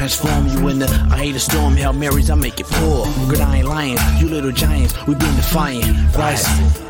transform you in the I hate a storm. Hail Marys, I make it pour. Good, I ain't lying. You little giants, we been defiant. Rise.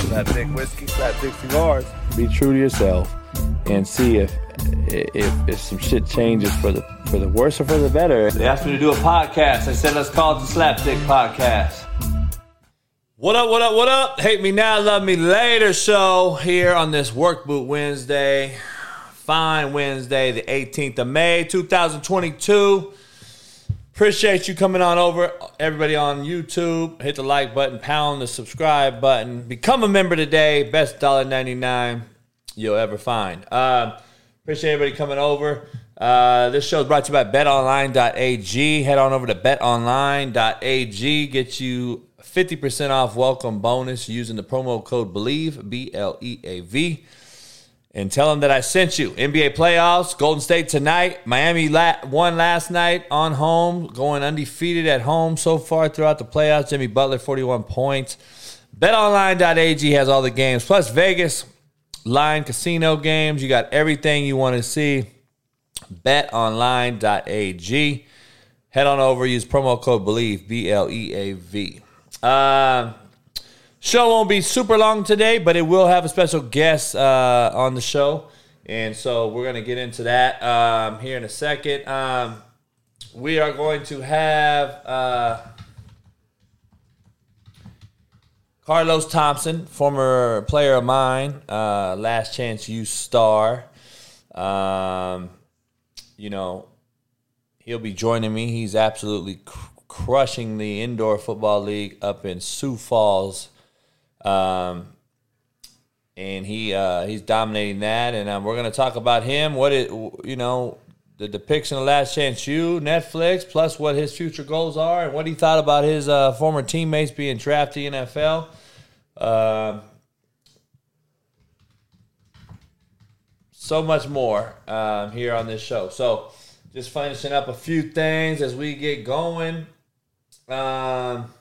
Slapdick whiskey, slap slapdick cigars. Be true to yourself and see if if if some shit changes for the for the worse or for the better. They asked me to do a podcast. I said, let's call it the Slapdick Podcast. What up, what up, what up? Hate me now, love me later show here on this Work Boot Wednesday. Fine Wednesday, the 18th of May, 2022. Appreciate you coming on over. Everybody on YouTube, hit the like button, pound the subscribe button. Become a member today. Best $1.99 you'll ever find. Uh, appreciate everybody coming over. Uh, this show is brought to you by betonline.ag. Head on over to betonline.ag. Get you 50% off welcome bonus using the promo code BELIEVE, B L E A V and tell them that I sent you. NBA playoffs, Golden State tonight. Miami la- won last night on home, going undefeated at home so far throughout the playoffs. Jimmy Butler, 41 points. BetOnline.ag has all the games, plus Vegas line casino games. You got everything you want to see. BetOnline.ag. Head on over, use promo code BELIEVE, B L E A V. Uh, Show won't be super long today, but it will have a special guest uh, on the show. And so we're going to get into that um, here in a second. Um, we are going to have uh, Carlos Thompson, former player of mine, uh, Last Chance U star. Um, you know, he'll be joining me. He's absolutely cr- crushing the indoor football league up in Sioux Falls. Um, and he uh, he's dominating that, and um, we're to talk about him. What it you know the depiction of Last Chance U, Netflix, plus what his future goals are, and what he thought about his uh, former teammates being drafted in NFL. Um so much more um, here on this show. So, just finishing up a few things as we get going. Um,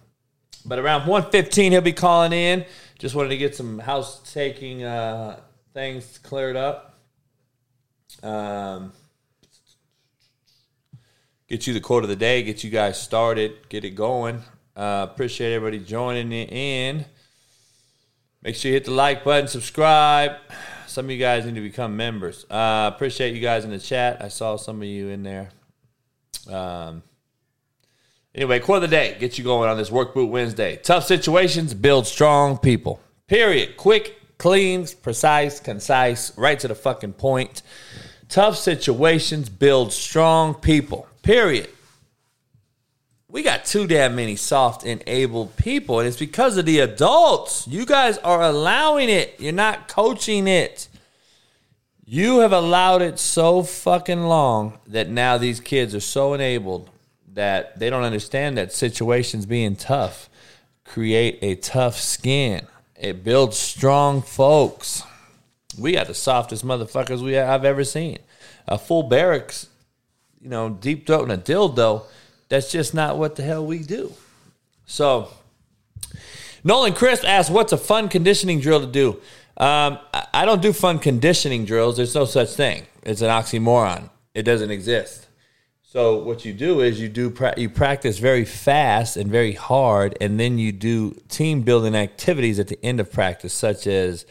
but around 115, he'll be calling in. Just wanted to get some house taking uh, things cleared up. Um, get you the quote of the day, get you guys started, get it going. Uh, appreciate everybody joining in. Make sure you hit the like button, subscribe. Some of you guys need to become members. Uh, appreciate you guys in the chat. I saw some of you in there. Um, anyway, quote of the day. Get you going on this Work Boot Wednesday. Tough situations build strong people. Period. Quick, clean, precise, concise, right to the fucking point. Tough situations build strong people. Period. We got too damn many soft enabled people, and it's because of the adults. You guys are allowing it. You're not coaching it. You have allowed it so fucking long that now these kids are so enabled that they don't understand that situations being tough create a tough skin. It builds strong folks. We got the softest motherfuckers we I've ever seen. A full barracks, you know, deep throat and a dildo. That's just not what the hell we do. So, Nolan Crisp asked, "What's a fun conditioning drill to do?" Um, I don't do fun conditioning drills. There's no such thing. It's an oxymoron. It doesn't exist. So what you do is you do pra- you practice very fast and very hard, and then you do team building activities at the end of practice, such as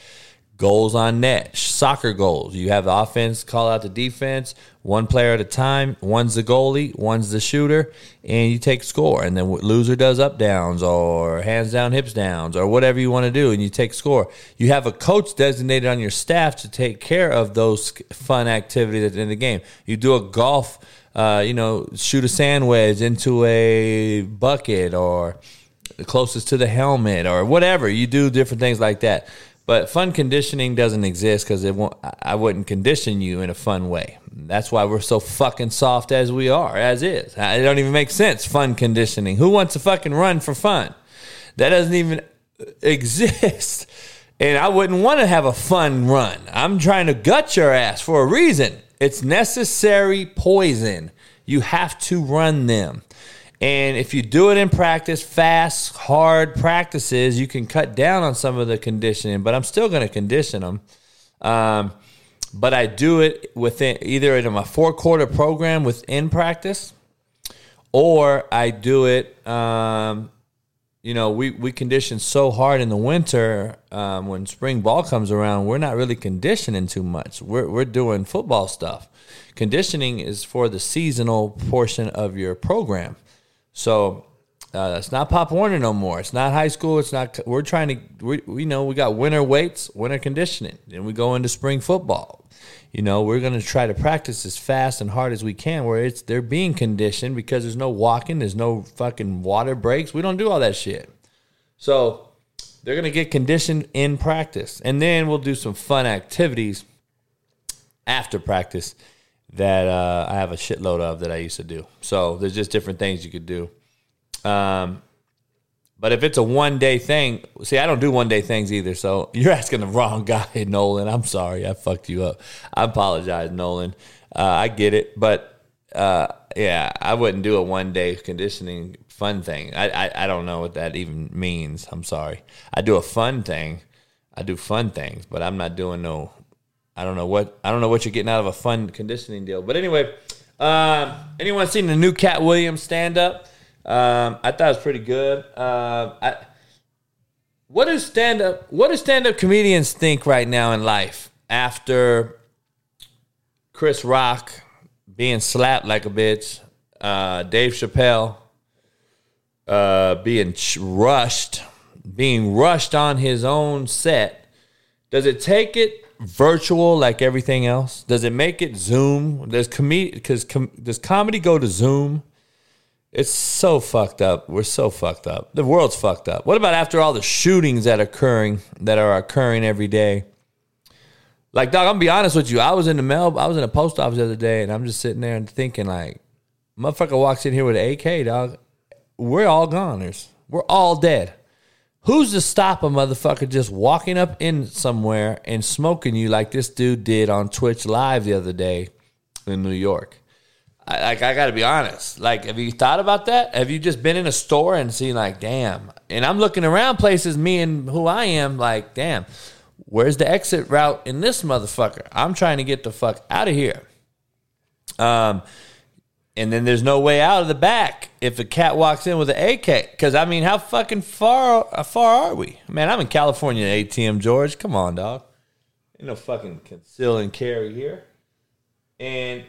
goals on net, soccer goals. You have the offense call out the defense, one player at a time. One's the goalie, one's the shooter, and you take score. And then loser does up downs or hands down, hips downs, or whatever you want to do, and you take score. You have a coach designated on your staff to take care of those fun activities at in the game. You do a golf, uh, you know, shoot a sand wedge into a bucket or closest to the helmet or whatever. You do different things like that. But fun conditioning doesn't exist because it won't. I wouldn't condition you in a fun way. That's why we're so fucking soft as we are, as is. It don't even make sense. Fun conditioning. Who wants to fucking run for fun? That doesn't even exist. And I wouldn't want to have a fun run. I'm trying to gut your ass for a reason. It's necessary poison. You have to run them. And if you do it in practice, fast, hard practices, you can cut down on some of the conditioning, but I'm still going to condition them. Um, but I do it within either in my four quarter program within practice, or I do it. Um, you know, we, we condition so hard in the winter um, when spring ball comes around, we're not really conditioning too much. We're, we're doing football stuff. Conditioning is for the seasonal portion of your program. So uh, it's not Pop Warner no more. It's not high school. It's not. We're trying to. We, we know we got winter weights, winter conditioning, and we go into spring football. You know, we're going to try to practice as fast and hard as we can. Where it's they're being conditioned because there's no walking, there's no fucking water breaks. We don't do all that shit. So they're going to get conditioned in practice, and then we'll do some fun activities after practice that uh, I have a shitload of that I used to do. So there's just different things you could do. Um, but if it's a one day thing, see, I don't do one day things either. So you're asking the wrong guy, Nolan. I'm sorry, I fucked you up. I apologize, Nolan. Uh, I get it, but uh, yeah, I wouldn't do a one day conditioning fun thing. I, I I don't know what that even means. I'm sorry. I do a fun thing. I do fun things, but I'm not doing no I don't know what I don't know what you're getting out of a fun conditioning deal. But anyway, um, anyone seen the new Katt Williams stand up? Um, I thought it was pretty good. Uh, I, what do stand up what do stand up comedians think right now in life after Chris Rock being slapped like a bitch, uh, Dave Chappelle uh, being rushed, being rushed on his own set? Does it take it virtual like everything else? Does it make it Zoom? Does com- does comedy go to Zoom? It's so fucked up. We're so fucked up. The world's fucked up. What about after all the shootings that are occurring that are occurring every day? Like, dog, I'm gonna be honest with you. I was in the mail, I was in a post office the other day, and I'm just sitting there and thinking, like, motherfucker walks in here with an AK, dog. We're all goners. We're all dead. Who's to stop a motherfucker just walking up in somewhere and smoking you like this dude did on Twitch Live the other day in New York? I, like I got to be honest. Like, have you thought about that? Have you just been in a store and seen like, damn? And I'm looking around places, me and who I am, like, damn. Where's the exit route in this motherfucker? I'm trying to get the fuck out of here. Um, and then there's no way out of the back if a cat walks in with an AK. Because I mean, how fucking far how far are we? Man, I'm in California ATM, George. Come on, dog. Ain't no fucking conceal and carry here. And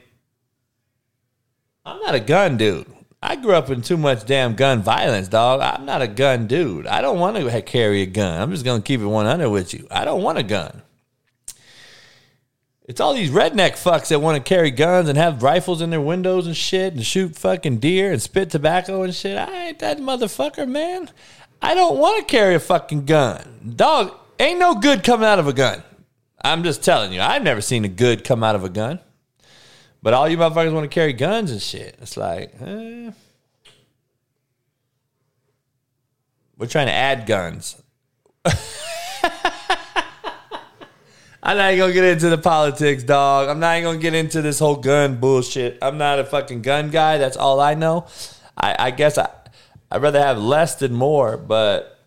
I'm not a gun dude. I grew up in too much damn gun violence, dog. I'm not a gun dude. I don't want to carry a gun. I'm just gonna keep it 100 with you. I don't want a gun. It's all these redneck fucks that want to carry guns and have rifles in their windows and shit and shoot fucking deer and spit tobacco and shit. I ain't that motherfucker, man. I don't want to carry a fucking gun. Dog, ain't no good coming out of a gun. I'm just telling you, I've never seen a good come out of a gun. But all you motherfuckers want to carry guns and shit. It's like, eh. We're trying to add guns. I'm not even gonna get into the politics, dog. I'm not even gonna get into this whole gun bullshit. I'm not a fucking gun guy. That's all I know. I, I guess I I'd rather have less than more, but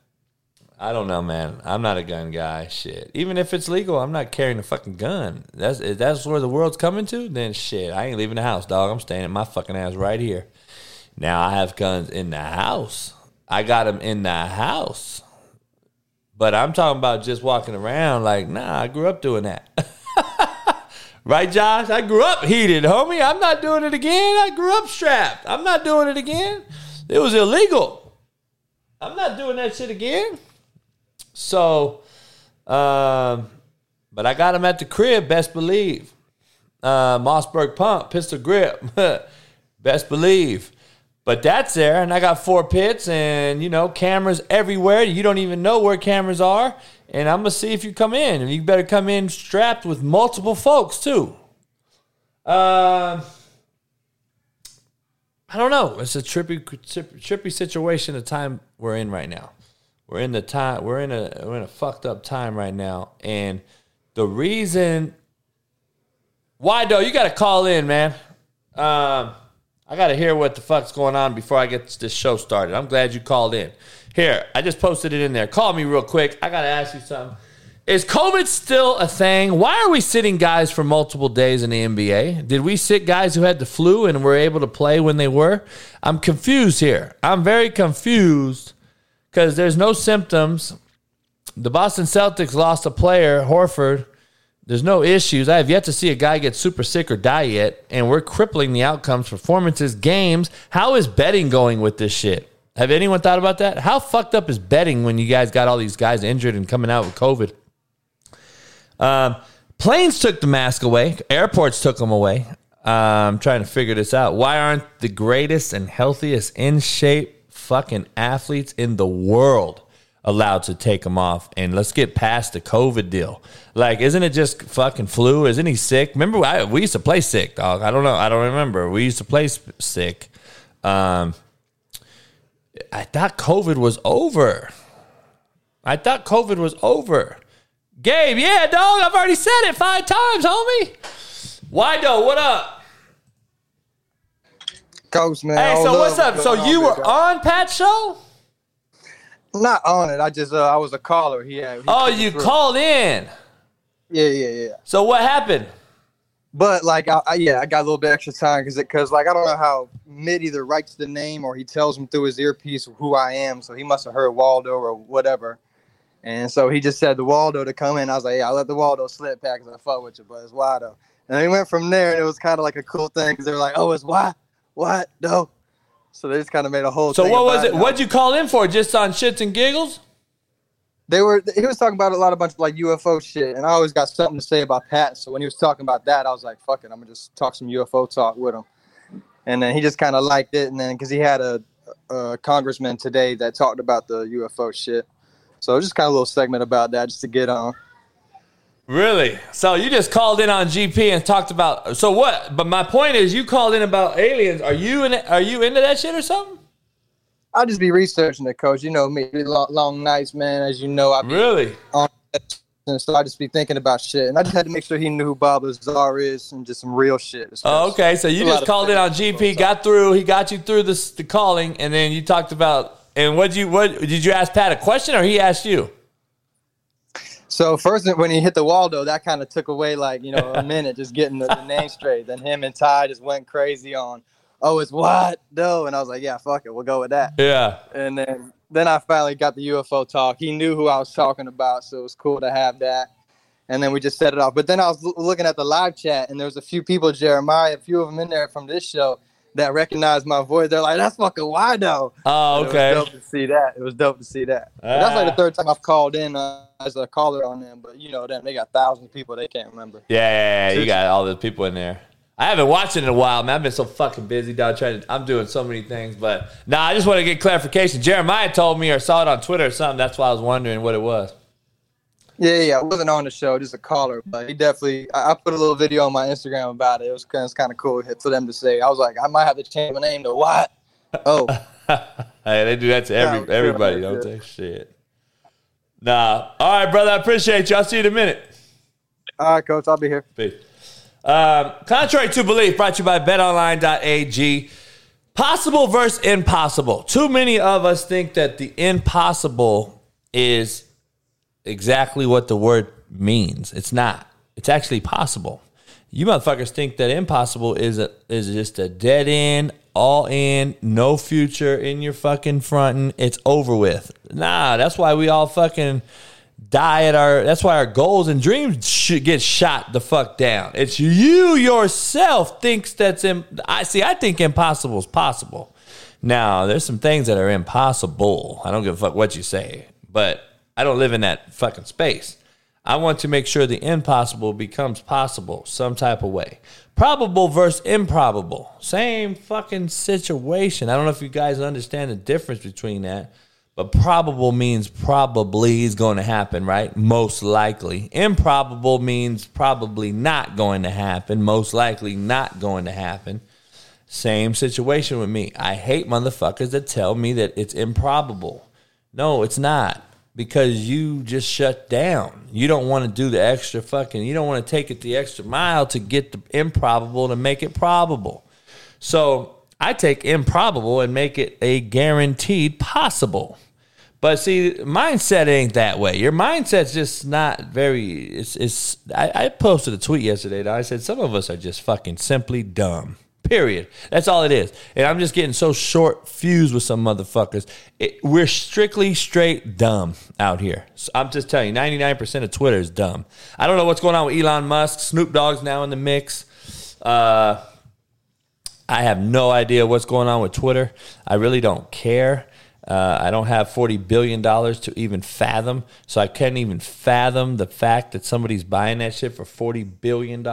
I don't know, man. I'm not a gun guy. Shit. Even if it's legal, I'm not carrying a fucking gun. That's if that's where the world's coming to. Then shit, I ain't leaving the house, dog. I'm staying at my fucking ass right here. Now I have guns in the house. I got them in the house. But I'm talking about just walking around like, nah, I grew up doing that. right, Josh? I grew up heated, homie. I'm not doing it again. I grew up strapped. I'm not doing it again. It was illegal. I'm not doing that shit again. So, um, but I got him at the crib, best believe. Uh, Mossberg pump, pistol grip, best believe. But that's there, and I got four pits, and you know cameras everywhere. You don't even know where cameras are, and I'm gonna see if you come in. And you better come in strapped with multiple folks too. Um, I don't know. It's a trippy, trippy situation. The time we're in right now, we're in the time. We're in a we're in a fucked up time right now, and the reason why though, you got to call in, man. Um. I got to hear what the fuck's going on before I get this show started. I'm glad you called in. Here, I just posted it in there. Call me real quick. I got to ask you something. Is COVID still a thing? Why are we sitting guys for multiple days in the NBA? Did we sit guys who had the flu and were able to play when they were? I'm confused here. I'm very confused because there's no symptoms. The Boston Celtics lost a player, Horford, there's no issues. I have yet to see a guy get super sick or die yet, and we're crippling the outcomes, performances, games. How is betting going with this shit? Have anyone thought about that? How fucked up is betting when you guys got all these guys injured and coming out with COVID? Um, planes took the mask away. Airports took them away. Uh, I'm trying to figure this out. Why aren't the greatest and healthiest in shape fucking athletes in the world allowed to take them off and let's get past the COVID deal. Like, isn't it just fucking flu? Isn't he sick? Remember, I, we used to play sick, dog. I don't know. I don't remember. We used to play sick. Um, I thought COVID was over. I thought COVID was over. Gabe, yeah, dog. I've already said it five times, homie. Why dog What up? Coach, man. Hey, so what's up? So you were on Pat's show? Not on it. I just uh, I was a caller. He had. He oh, you through. called in. Yeah, yeah, yeah. So what happened? But like, I, I, yeah, I got a little bit extra time because because like I don't know how Mid either writes the name or he tells him through his earpiece who I am. So he must have heard Waldo or whatever. And so he just said the Waldo to come in. I was like, yeah, I let the Waldo slip back because I fuck with you, but it's Waldo. And then he went from there, and it was kind of like a cool thing because they were like, oh, it's what, what, no. So they just kind of made a whole. So what was it? What'd you call in for? Just on shits and giggles? They were. He was talking about a lot of bunch of like UFO shit, and I always got something to say about Pat. So when he was talking about that, I was like, "Fuck it, I'm gonna just talk some UFO talk with him." And then he just kind of liked it, and then because he had a, a congressman today that talked about the UFO shit, so just kind of a little segment about that just to get on. Really? So you just called in on GP and talked about. So what? But my point is, you called in about aliens. Are you in? Are you into that shit or something? I'll just be researching it, coach. You know me, long, long nights, man. As you know, I really on and so I just be thinking about shit, and I just had to make sure he knew who Bob Lazar is and just some real shit. Oh, okay. So you just called in on GP, got through. He got you through the the calling, and then you talked about. And what you what did you ask Pat a question or he asked you? So first, when he hit the wall, though, that kind of took away like you know a minute just getting the, the, name straight. Then him and Ty just went crazy on, oh, it's what though, and I was like, yeah, fuck it, we'll go with that. Yeah. And then then I finally got the UFO talk. He knew who I was talking about, so it was cool to have that. And then we just set it off. But then I was l- looking at the live chat, and there was a few people, Jeremiah, a few of them in there from this show that recognized my voice. They're like, "That's fucking Wido." Oh, okay. It was dope to see that. It was dope to see that. Ah. That's like the ah. third time I've called in uh, as a caller on them. But you know them, they got thousands of people they can't remember. Yeah, yeah, yeah. you got all the people in there. I haven't watched it in a while, man. I've been so fucking busy, dog. Trying to, I'm doing so many things, but nah. I just want to get clarification. Jeremiah told me or saw it on Twitter or something. That's why I was wondering what it was. Yeah, yeah, I wasn't on the show, just a caller, but he definitely. I, I put a little video on my Instagram about it. It was, kind of, kind of cool for them to say. I was like, I might have to change my name to what? Oh, hey, they do that to every yeah, everybody, don't they? Shit. Nah. All right, brother. I appreciate you. I'll see you in a minute. All right, coach. I'll be here. Peace. Um, contrary to belief, brought to you by BetOnline.ag. Possible versus impossible. Too many of us think that the impossible is exactly what the word means. It's not. It's actually possible. You motherfuckers think that impossible is a, is just a dead end all in, no future in your fucking fronting. It's over with. Nah, that's why we all fucking die at our. That's why our goals and dreams should get shot the fuck down. It's you yourself thinks that's. Im- I see. I think impossible is possible. Now, there's some things that are impossible. I don't give a fuck what you say, but I don't live in that fucking space. I want to make sure the impossible becomes possible some type of way. Probable versus improbable. Same fucking situation. I don't know if you guys understand the difference between that, but probable means probably is going to happen, right? Most likely. Improbable means probably not going to happen, most likely not going to happen. Same situation with me. I hate motherfuckers that tell me that it's improbable. No, it's not because you just shut down. You don't want to do the extra fucking, you don't want to take it the extra mile to get the improbable to make it probable. So I take improbable and make it a guaranteed possible. But see, mindset ain't that way. Your mindset's just not very. It's. it's I, I posted a tweet yesterday. That I said some of us are just fucking simply dumb. Period. That's all it is. And I'm just getting so short fused with some motherfuckers. It, we're strictly straight dumb out here. So I'm just telling you, 99% of Twitter is dumb. I don't know what's going on with Elon Musk. Snoop Dogg's now in the mix. Uh, I have no idea what's going on with Twitter. I really don't care. Uh, I don't have $40 billion to even fathom. So I can't even fathom the fact that somebody's buying that shit for $40 billion.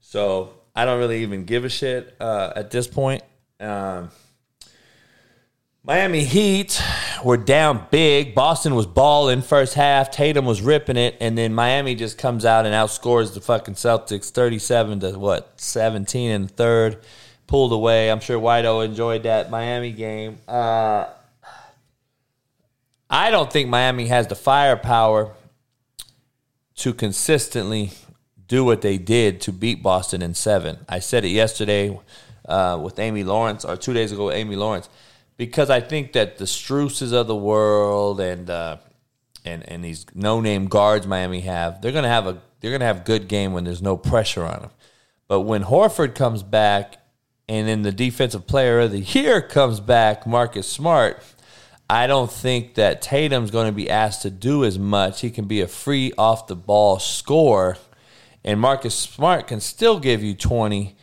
So I don't really even give a shit uh, at this point. Um, Miami Heat were down big. Boston was balling first half. Tatum was ripping it, and then Miami just comes out and outscores the fucking Celtics thirty-seven to what seventeen in the third. Pulled away. I'm sure Whiteo enjoyed that Miami game. Uh, I don't think Miami has the firepower to consistently do what they did to beat Boston in seven. I said it yesterday uh, with Amy Lawrence, or two days ago with Amy Lawrence, because I think that the Struses of the world and uh, and and these no name guards Miami have, they're gonna have a they're gonna have good game when there's no pressure on them. But when Horford comes back, and then the defensive player of the year comes back, Marcus Smart. I don't think that Tatum's going to be asked to do as much. He can be a free off the ball scorer and Marcus Smart can still give you 20,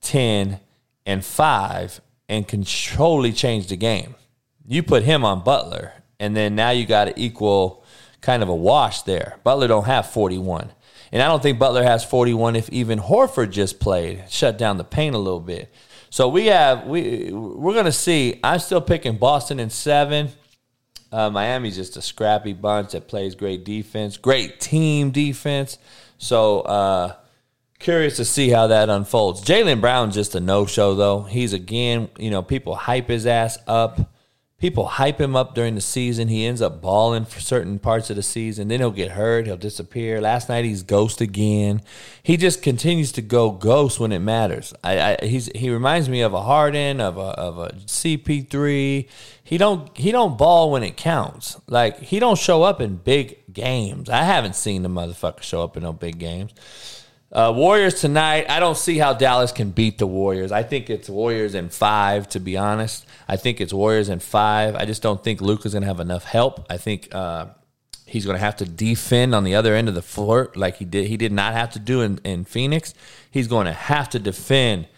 10, and 5 and can totally change the game. You put him on Butler, and then now you got an equal kind of a wash there. Butler don't have 41. And I don't think Butler has 41 if even Horford just played, shut down the paint a little bit. So we have we we're gonna see. I'm still picking Boston in seven. Uh, Miami's just a scrappy bunch that plays great defense, great team defense. So uh, curious to see how that unfolds. Jaylen Brown's just a no show though. He's again, you know, people hype his ass up. People hype him up during the season. He ends up balling for certain parts of the season. Then he'll get hurt. He'll disappear. Last night he's ghost again. He just continues to go ghost when it matters. I, I he's he reminds me of a Harden, of a of a CP3. He don't he don't ball when it counts. Like he don't show up in big games. I haven't seen the motherfucker show up in no big games. Uh, Warriors tonight. I don't see how Dallas can beat the Warriors. I think it's Warriors in five, to be honest. I think it's Warriors in five. I just don't think Luka's going to have enough help. I think uh, he's going to have to defend on the other end of the floor like he did. He did not have to do in, in Phoenix. He's going to have to defend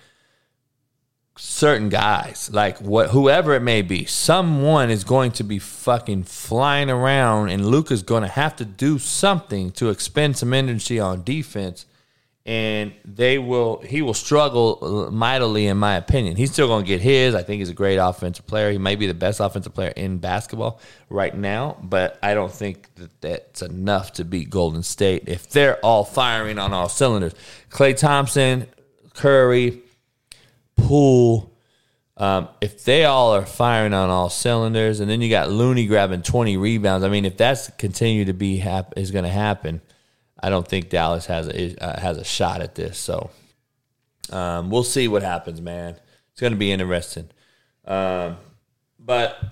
certain guys, like what whoever it may be. Someone is going to be fucking flying around, and Luka's going to have to do something to expend some energy on defense and they will he will struggle mightily in my opinion. He's still going to get his. I think he's a great offensive player. He may be the best offensive player in basketball right now but i don't think that that's enough to beat golden state. If they're all firing on all cylinders klay thompson curry poole um, if they all are firing on all cylinders and then you got looney grabbing 20 rebounds i mean if that's continue to be hap- is going to happen I don't think Dallas has a uh, has a shot at this. So um, we'll see what happens, man. It's going to be interesting. Um, but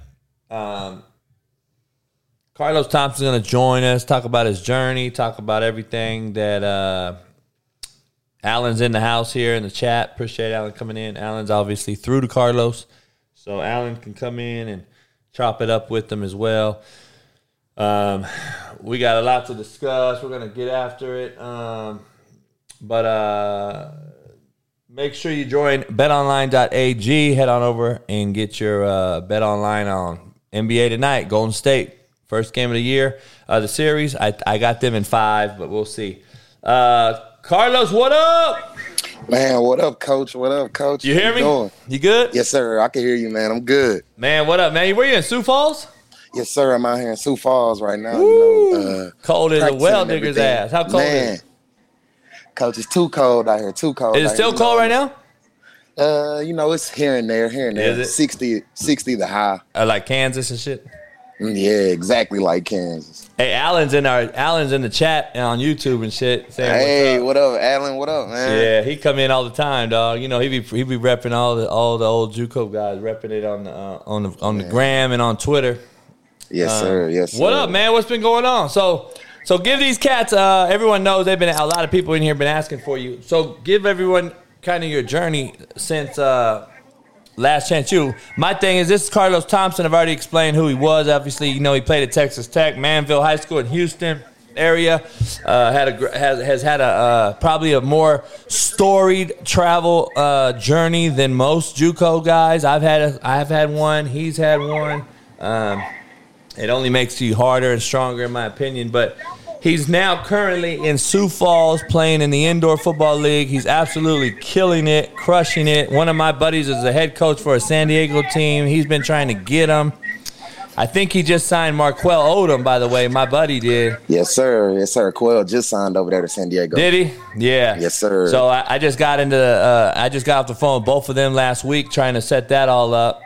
um, Carlos Thompson's going to join us, talk about his journey, talk about everything that uh, Alan's in the house here in the chat. Appreciate Alan coming in. Alan's obviously through to Carlos, so Alan can come in and chop it up with them as well. Um, we got a lot to discuss. We're gonna get after it. Um, but uh, make sure you join betonline.ag. Head on over and get your uh, bet online on NBA tonight. Golden State, first game of the year, uh, the series. I, I got them in five, but we'll see. Uh, Carlos, what up? Man, what up, coach? What up, coach? You hear How me? doing? You good? Yes, sir. I can hear you, man. I'm good. Man, what up, man? Where you in Sioux Falls? Yes, sir. I'm out here in Sioux Falls right now. You know, uh, Cold as a well and digger's ass. How cold man, is it? Coach, it's too cold out here. Too cold. Is it still here, cold you right now? Uh, you know, it's here and there, here and there. Is it? 60, 60 the high. Uh, like Kansas and shit. Mm, Yeah, exactly like Kansas. Hey, Alan's in our Alan's in the chat and on YouTube and shit. Saying Hey, up. what up, Alan? What up, man? Yeah, he come in all the time, dog. You know, he be he be repping all the all the old JUCO guys, repping it on the uh, on the on the gram and on Twitter. Yes, Uh, sir. Yes, sir. What up, man? What's been going on? So, so give these cats. Uh, everyone knows they've been a lot of people in here been asking for you. So give everyone kind of your journey since uh, Last Chance U. My thing is this is Carlos Thompson. I've already explained who he was. Obviously, you know he played at Texas Tech, Manvel High School in Houston area. Uh, had a has has had a uh, probably a more storied travel uh, journey than most JUCO guys. I've had a, I've had one. He's had one. Um, it only makes you harder and stronger, in my opinion. But he's now currently in Sioux Falls playing in the indoor football league. He's absolutely killing it, crushing it. One of my buddies is the head coach for a San Diego team. He's been trying to get him. I think he just signed Marquel Odom, by the way. My buddy did. Yes, sir. Yes, sir. Quell just signed over there to San Diego. Did he? Yeah. Yes, sir. So I, I just got into uh, I just got off the phone with both of them last week trying to set that all up,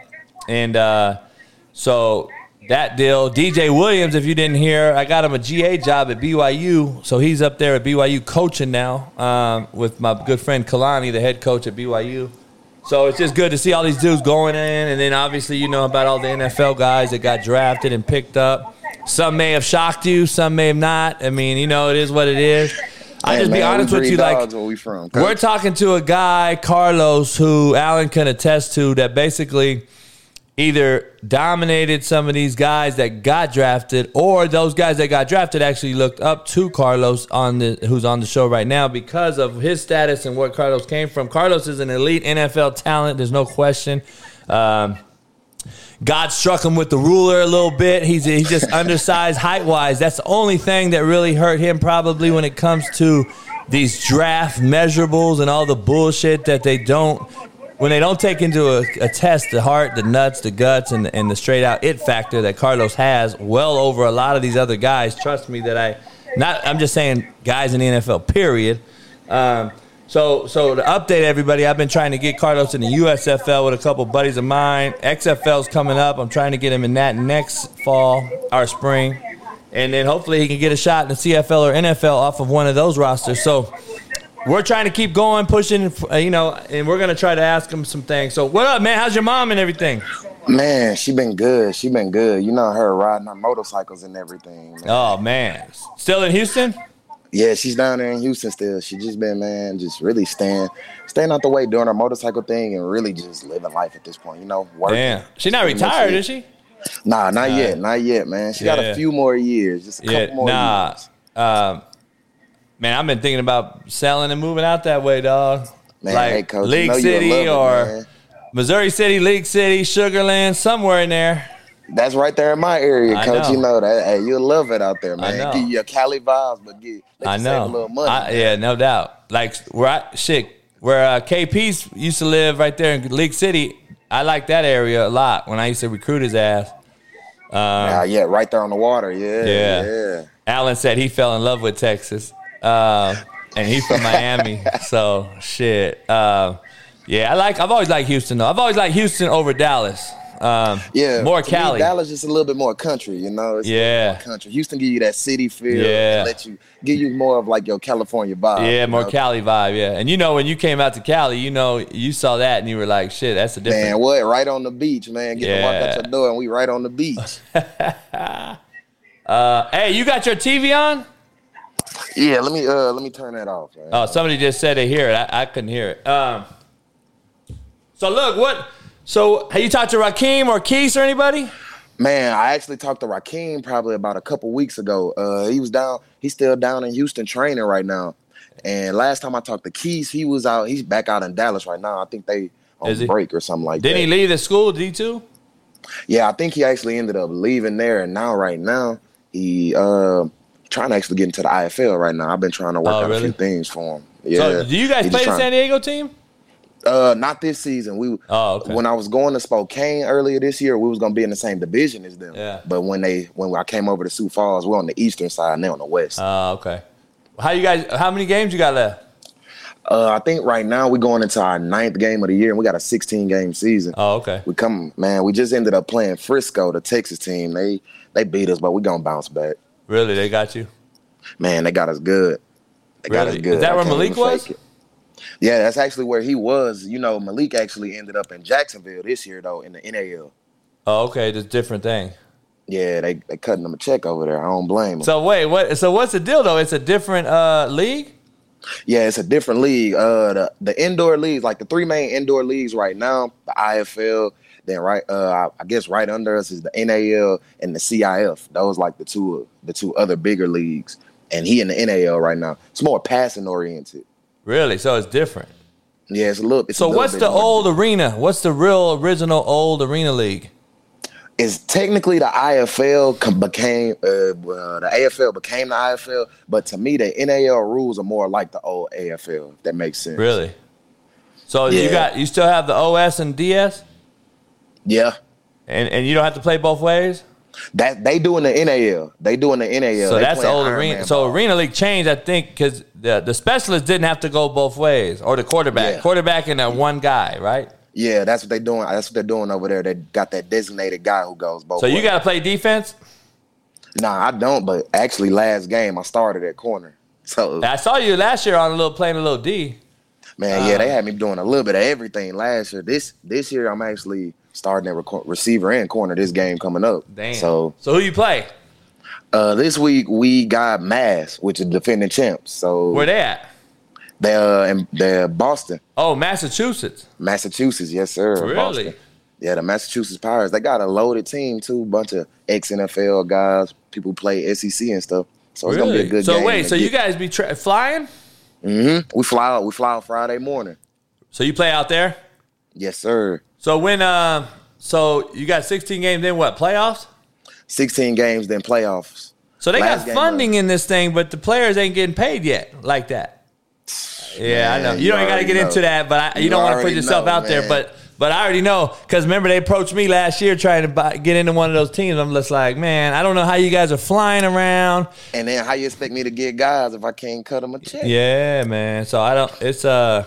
and uh, so that deal. DJ Williams, if you didn't hear, I got him a GA job at BYU, so he's up there at BYU coaching now um, with my good friend Kalani, the head coach at BYU. So it's just good to see all these dudes going in, and then obviously you know about all the NFL guys that got drafted and picked up. Some may have shocked you, some may have not. I mean, you know, it is what it is. I Hey, just be honest with you, like we from. we're talking to a guy, Carlos, who Alan can attest to that basically either dominated some of these guys that got drafted, or those guys that got drafted actually looked up to Carlos on the who's on the show right now because of his status and where Carlos came from. Carlos is an elite NFL talent. There's no question. Um, God struck him with the ruler a little bit. He's he's just undersized height wise. That's the only thing that really hurt him probably when it comes to these draft measurables and all the bullshit that they don't when they don't take into a, a test the heart, the nuts, the guts, and and the straight out it factor that Carlos has well over a lot of these other guys. Trust me that I not I'm just saying guys in the NFL period. Um, so, so to update everybody, I've been trying to get Carlos in the USFL with a couple buddies of mine. XFL's coming up. I'm trying to get him in that next fall or spring, and then hopefully he can get a shot in the CFL or NFL off of one of those rosters. So, we're trying to keep going, pushing, uh, you know, and we're gonna try to ask him some things. So, what up, man? How's your mom and everything? Man, she been good. She been good. You know her riding her motorcycles and everything. Man. Oh man, still in Houston? Yeah, she's down there in Houston still. She just been man, just really staying, staying out the way, doing her motorcycle thing, and really just living life at this point. You know, working. Damn, she's not retired, is she? Nah, not Nah. yet, not yet, man. She got a few more years, just a couple Yeah, more nah. years. Um, man, I've been thinking about selling and moving out that way, dog. Man, like hey, coach, League City it, or. Missouri City, League City, Sugarland, somewhere in there. That's right there in my area, I coach. know. You know that. Hey, you'll love it out there, I man. know. Give you your Cali vibes, but get I know. save a little money. I- yeah, no doubt. Like where I shit, where uh, KP's used to live right there in League City. I like that area a lot when I used to recruit his ass. Um, Ah, yeah, right there on the water. Yeah, Yeah. yeah. Alan said he fell in love with Texas, uh, and he's from Miami. so shit. Um, yeah, I like. I've always liked Houston though. I've always liked Houston over Dallas. Um, Yeah, more to me, Cali. Dallas just a little bit more country, you know. It's Yeah. more country. Houston give you that city feel. Yeah. and let you give you more of like your California vibe. yeah, more know? Cali vibe. Yeah, and you know when you came out to Cali, you know you saw that and you were like, shit, that's a different. Man, what? Right on the beach, man. Get to walk Yeah. out your door and we right on the beach. Uh, hey, you got your TV on? Yeah, let me uh let me turn that off, man. Oh, somebody just said they hear it. I, I couldn't hear it. Um, so look, what? So have you talked to Raheem or Keith or anybody? Man, I actually talked to Raheem probably about a couple weeks ago. Uh, he was down. He's still down in Houston training right now. And last time I talked to Keys, he was out. He's back out in Dallas right now. I think they on break or something like that. Didn't that. he leave the school? Did he too? Yeah, I think he actually ended up leaving there, and now right now he uh trying to actually get into the IFL right now. I've been trying to work Oh, out a few things for him. Yeah. So do you guys play the San Diego team? Uh, not this season. We Oh, okay. when I was going to Spokane earlier this year, we was gonna be in the same division as them. Yeah. But when they when I came over to Sioux Falls, we're on the eastern side and they're on the west. Oh, okay. How you guys? How many games you got left? Uh, I think right now we're going into our ninth game of the year, and we got a 16 game season. Oh, okay. We come, man. We just ended up playing Frisco, the Texas team. They they beat us, but we're gonna bounce back. Really? They got you? Man, they got us good. They got us good. Is that I where Malik was? it. Yeah, that's actually where he was. You know, Malik actually ended up in Jacksonville this year though in the NAL. Oh, okay. Just different thing. Yeah, they they cutting them a check over there. I don't blame him. So wait, what? So what's the deal though? It's a different uh league. Yeah, it's a different league. Uh, the the indoor leagues, like the three main indoor leagues right now, the IFL. Then right, uh, I, I guess right under us is the NAL and the CIF. Those like the two the two other bigger leagues. And he in the NAL right now. It's more passing oriented. Really? So it's different. Yeah, it's a little. It's a So little what's the old arena? What's the real original old arena league? It's technically the IFL became uh, well, the AFL became the IFL, but to me the NAL rules are more like the old AFL. If that makes sense. Really? So you got you still have the OS and DS, Yeah. and and you don't have to play both ways. That they do in the NAL. They do in the NAL. so They that's the old Iron arena. Man So ball. arena league changed, I think, because the the specialist didn't have to go both ways, or the quarterback, Yeah. quarterback and that one guy, right? Yeah, that's what they're doing. That's what they're doing over there. They got that designated guy who goes both. So you got to play defense. Nah, I don't. But actually, last game I started at corner. So I saw you last year on a little playing a little D. man, yeah, they Uh. had me doing a little bit of everything last year. This this year, I'm actually starting at reco- receiver and corner. This game coming up. Damn. So so who you play? uh, this week we got Mass, which is defending champs. So Where they at? they're in they're Boston, Oh, Massachusetts. Massachusetts. Yes, sir. Really? Boston. Yeah, the Massachusetts Pirates. They got a loaded team too. Bunch of ex NFL guys, people who play SEC and stuff. So it's gonna be a good so game. So wait, so you guys be tra- flying? Mhm. We fly out. We fly out Friday morning. So you play out there? Yes, sir. So when uh, so you got 16 games in what playoffs? 16 games, then playoffs. So they Last got funding in this thing, but the players ain't getting paid yet like that. Yeah, I know. You you don't got to get know. into that, but I, you, You don't want to put yourself know, out there. But but I already know because remember they approached me last year trying to buy, get into one of those teams. I'm just like, man, I don't know how you guys are flying around. And then how you expect me to get guys if I can't cut them a check? Yeah, man. So I don't. It's uh,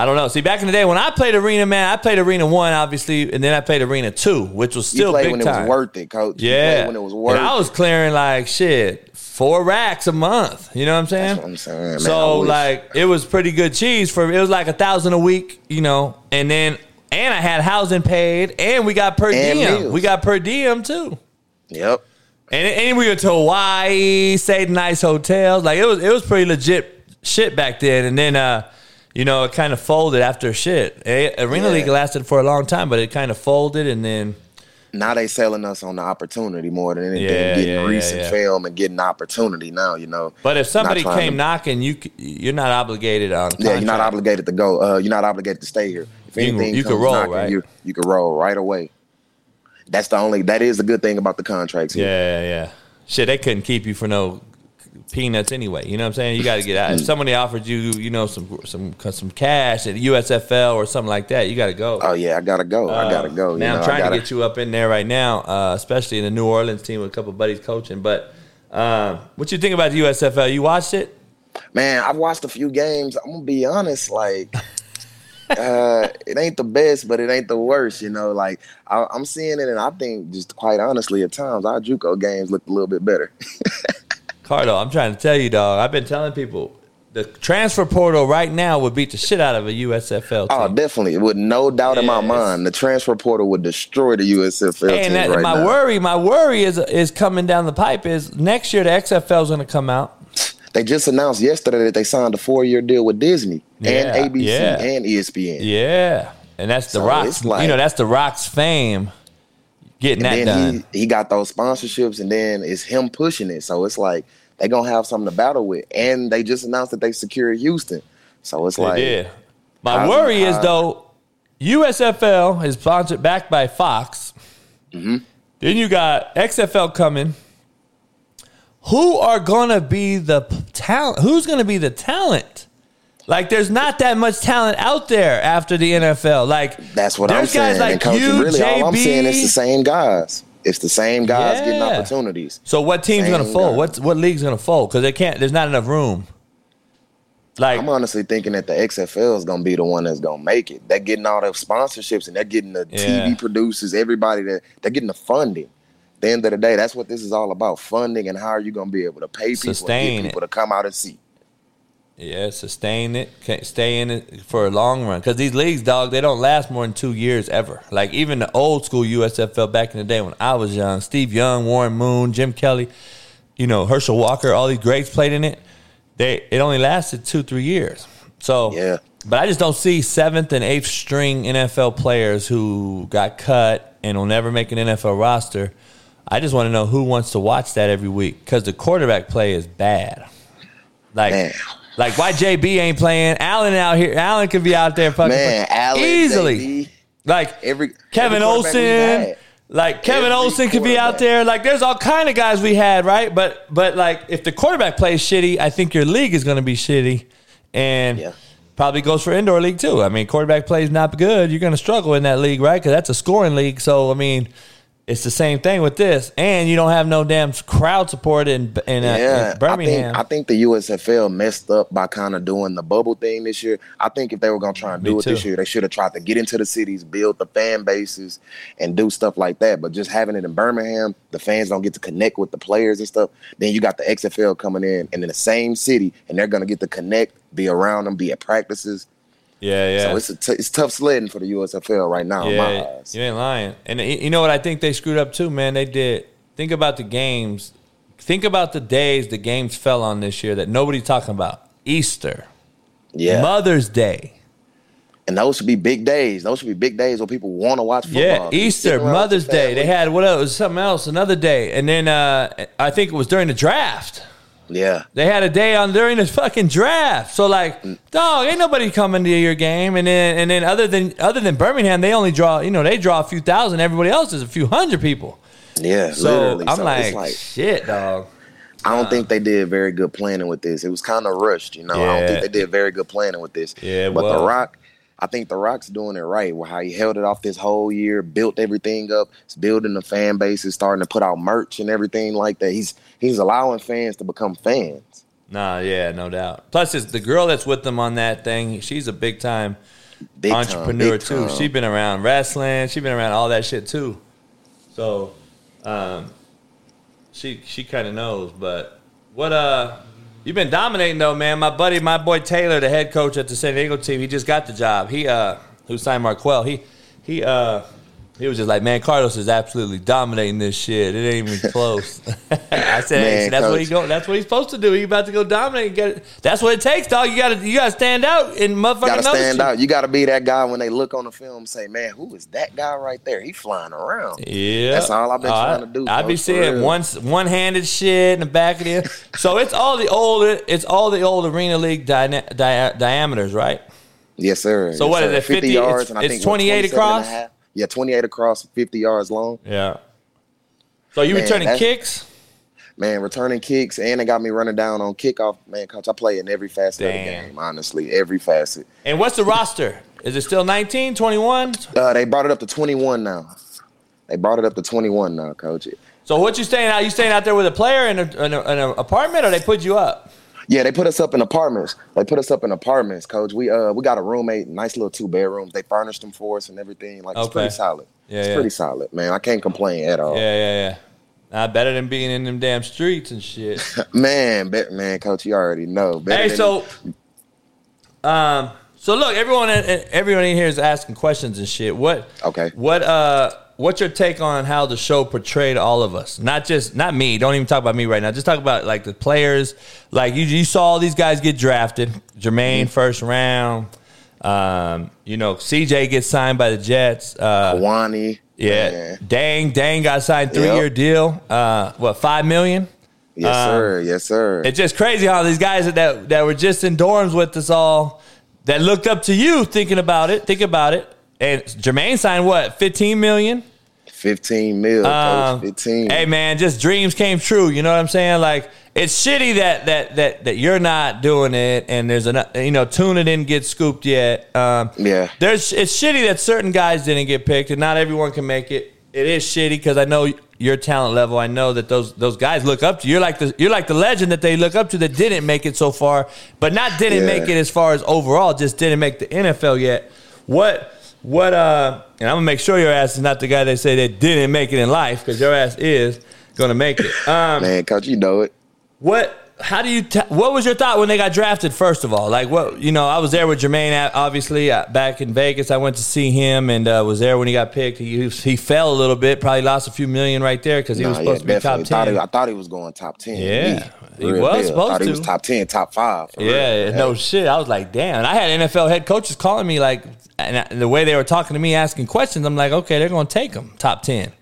I don't know. See, back in the day when I played arena, man, I played arena one obviously, and then I played arena two, which was You still played big when it time. was worth it, coach. Yeah, when it was worth and I was clearing like shit, four racks a month. You know what I'm saying? That's what I'm saying, man. So like, it was pretty good cheese for. It was like a thousand a week, you know, and then and I had housing paid, and we got per And diem. meals. We got per diem too. Yep. And, and we went to Hawaii, stayed in nice hotels. Like it was, it was pretty legit shit back then. And then, uh, you know, it kind of folded after shit. Eh, Arena Yeah. League lasted for a long time, but it kind of folded. And then, Now they selling us on the opportunity more than anything. Yeah, getting yeah, recent yeah, film and getting opportunity now, you know. but if somebody came to- knocking, you you're not obligated on. Yeah, you're not obligated to go. Uh, you're not obligated to stay here. If You anything you can roll, knocking, right? You you can roll right away. That's the only. That is the good thing about the contracts. Here. Yeah, yeah. Shit, they couldn't keep you for no peanuts anyway. You know what I'm saying? You got to get out. If somebody offered you, you know, some some some cash at USFL or something like that, you got to go. Oh yeah, I gotta go. I gotta go. You Uh, Now know, I'm trying gotta, to get you up in there right now, uh, especially in the New Orleans team with a couple buddies coaching. But um, what you think about the USFL? You watched it? Man, I've watched a few games. I'm gonna be honest, like. uh, it ain't the best, but it ain't the worst. You know, like I, I'm seeing it, and I think, just quite honestly, at times our JUCO games looked a little bit better. Cardo, I'm trying to tell you, dog. I've been telling people the transfer portal right now would beat the shit out of a USFL oh, team. Oh, definitely, with no doubt in my mind, the transfer portal would destroy the USFL team and that, right my now. worry, my worry is is coming down the pipe is next year the XFL is going to come out. They just announced yesterday that they signed a four year deal with Disney Yeah, and ABC yeah. and ESPN. Yeah, and that's the So Rock's. like- you know, that's the Rock's fame. Getting that and done. he, he got those sponsorships, and then it's him pushing it. So it's like they gonna have something to battle with. And they just announced that they secured Houston. So it's They like did. My how's- worry is though, USFL is sponsored backed by Fox. Mm-hmm. Then you got XFL coming. Who are gonna be the talent? Who's gonna be the talent? Like, there's not that much talent out there after the NFL. Like, that's what I'm there's guys saying. like and coach, you, really, all I'm saying is the same guys. It's the same guys getting opportunities. So what team's Same gonna fold? What what league's gonna fold? Because they can't. There's not enough room. Like I'm honestly thinking that the XFL is gonna be the one that's gonna make it. They're getting all the sponsorships and they're getting the Yeah. TV producers, everybody that they're getting the funding. At the end of the day, that's what this is all about: funding and how are you gonna be able to pay people Sustain and it. get people to come out and see. Yeah, sustain it, stay in it for a long run. Because these leagues, dog, they don't last more than two years ever. Like even the old school USFL back in the day when I was young, Steve Young, Warren Moon, Jim Kelly, you know Herschel Walker, all these greats played in it. They it only lasted two three years. So Yeah. but I just don't see seventh and eighth string NFL players who got cut and will never make an NFL roster. I just want to know who wants to watch that every week because the quarterback play is bad. Like, Man. Like why JB ain't playing? Allen out here. Allen could be out there fucking Man, Allen, easily. JB, Like every Kevin every Olsen. Like Kevin Every Olsen could be out there. Like there's all kind of guys we had, right? But but like if the quarterback plays shitty, I think your league is going to be shitty, and Yeah. probably goes for indoor league too. I mean, quarterback plays not good, you're going to struggle in that league, right? Because that's a scoring league. So I mean, it's the same thing with this, and you don't have no damn crowd support in in, uh, Yeah, in Birmingham. I think, I think the USFL messed up by kind of doing the bubble thing this year. I think if they were going to try and Me do it this year, they should have tried to get into the cities, build the fan bases, and do stuff like that. But just having it in Birmingham, the fans don't get to connect with the players and stuff. Then you got the XFL coming in and in the same city, and they're going to get to connect, be around them, be at practices. Yeah, yeah. So it's a t- it's tough sledding for the USFL right now in my Yeah, eyes. you ain't lying. And you know what I think they screwed up too, man. They did. Think about the games. Think about the days the games fell on this year that nobody's talking about. Easter, Yeah, Mother's Day, and those should be big days. Those should be big days where people want to watch football. yeah, Easter, sitting around with Mother's Day. They had what else? It was something else, another day, and then uh, I think it was during the draft. Yeah. They had a day on during the fucking draft. So like, mm. dog, ain't nobody coming to your game. And then and then other than other than Birmingham, they only draw. You know, they draw a few thousand. Everybody else is a few hundred people. Yeah, So literally. I'm So like, like shit, dog. I don't think uh. they did very good planning with this. It was kind of rushed, you know. I don't think they did very good planning with this. Yeah, but the Rock, I think the Rock's doing it right. With how he held it off this whole year, built everything up, he's building the fan base, is starting to put out merch and everything like that. He's he's allowing fans to become fans. Nah, yeah, no doubt. Plus, it's the girl that's with them on that thing. She's a big time Big time, entrepreneur big too. time. She's been around wrestling. She's been around all that shit too. So, um, she she kind of knows. But what uh, you've been dominating though, man. My buddy, my boy Taylor, the head coach at the San Diego team, he just got the job. He uh, who signed Marquell. He he uh. He was just like, man, Carlos is absolutely dominating this shit. It ain't even close. I said, hey, Man, that's what he Coach. go. That's what he's supposed to do. He about to go dominate. And get it. That's what it takes, dog. You gotta, you gotta stand out and motherfucker You gotta stand you. out. You gotta be that guy when they look on the film and say, "Man, who is that guy right there? He flying around." Yeah, That's all I've been Uh, trying to do, I be coach, seeing one one handed shit in the back of the. so it's all the old. It's all the old arena league dyna- dia- diameters, right? Yes, sir. So yes, what is sir. it, 50? It's- and I it's think 28 27 and a across? Yeah, 28 across, 50 yards long. Yeah. So you Man, returning kicks? Man, returning kicks, and they got me running down on kickoff. Man, coach, I play in every facet of the game, honestly, every facet. And what's the roster? Is it still 19, 21? Uh, they brought it up to 21 now. They brought it up to 21 now, coach. So what you staying out? You staying out there with a player in, a, in, a, in an apartment, or they put you up? Yeah, they put us up in apartments. They put us up in apartments, coach. We uh we got a roommate, nice little two bedrooms. They furnished them for us and everything. Like it's pretty solid. Yeah, it's yeah. pretty solid, man. I can't complain at all. Yeah, yeah, yeah. Nah, better than being in them damn streets and shit. Man, bet, man, coach, you already know. Better Hey, so, um, so look, everyone, everyone in here is asking questions and shit. What, Okay. what, uh, what's your take on how the show portrayed all of us? Not just not me. Don't even talk about me right now. Just talk about like the players. Like you, you saw all these guys get drafted. Jermaine first round. Um, you know, CJ gets signed by the Jets. Uh, Kawani. yeah, man. Dang, Dang got signed three Yep. year deal. Uh, what five million? Yes, Um, sir. Yes, sir. It's just crazy how these guys that that were just in dorms with us all that looked up to you thinking about it, think about it. And Jermaine signed what, 15 million? 15 mil, Um, coach. 15. Hey man, just dreams came true. You know what I'm saying? Like it's shitty that that that that you're not doing it, and there's an you know Tuna didn't get scooped yet. Um, Yeah. there's it's shitty that certain guys didn't get picked, and not everyone can make it. It is shitty because I know your talent level. I know that those those guys look up to you. You're like the you're like the legend that they look up to that didn't make it so far, but not didn't Yeah. make it as far as overall. Just didn't make the NFL yet. What what uh? And I'm gonna make sure your ass is not the guy they say that didn't make it in life because your ass is gonna make it. Um, Man, coach, you know it. what? How do you? T- what was your thought when they got drafted? First of all, like what? You know, I was there with Jermaine. Obviously, uh, back in Vegas, I went to see him and uh, was there when he got picked. He he fell a little bit, probably lost a few million right there because he was Nah, supposed to be top definitely. Thought ten. he- I thought he was going top 10. Yeah. Me. He was deal. supposed thought he to. was top 10, top five. Yeah, real. no shit. I was like, damn. I had NFL head coaches calling me like, and the way they were talking to me, asking questions, I'm like, okay, they're going to take him top ten.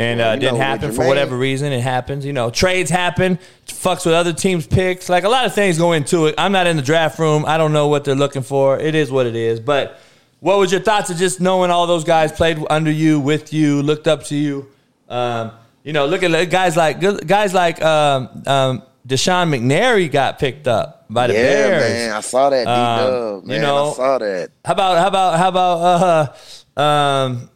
And Well, uh, didn't happen for whatever reason. It happens, you know. Trades happen, fucks with other teams' picks. Like a lot of things go into it. I'm not in the draft room. I don't know what they're looking for. It is what it is. But what was your thoughts of just knowing all those guys played under you, with you, looked up to you? Um, you know, look at guys like guys like um, um, Deshaun McNary got picked up by the Yeah, Bears. man. I saw that, D-Dub. Um, man. you know- I saw that. How about how about how about uh, um,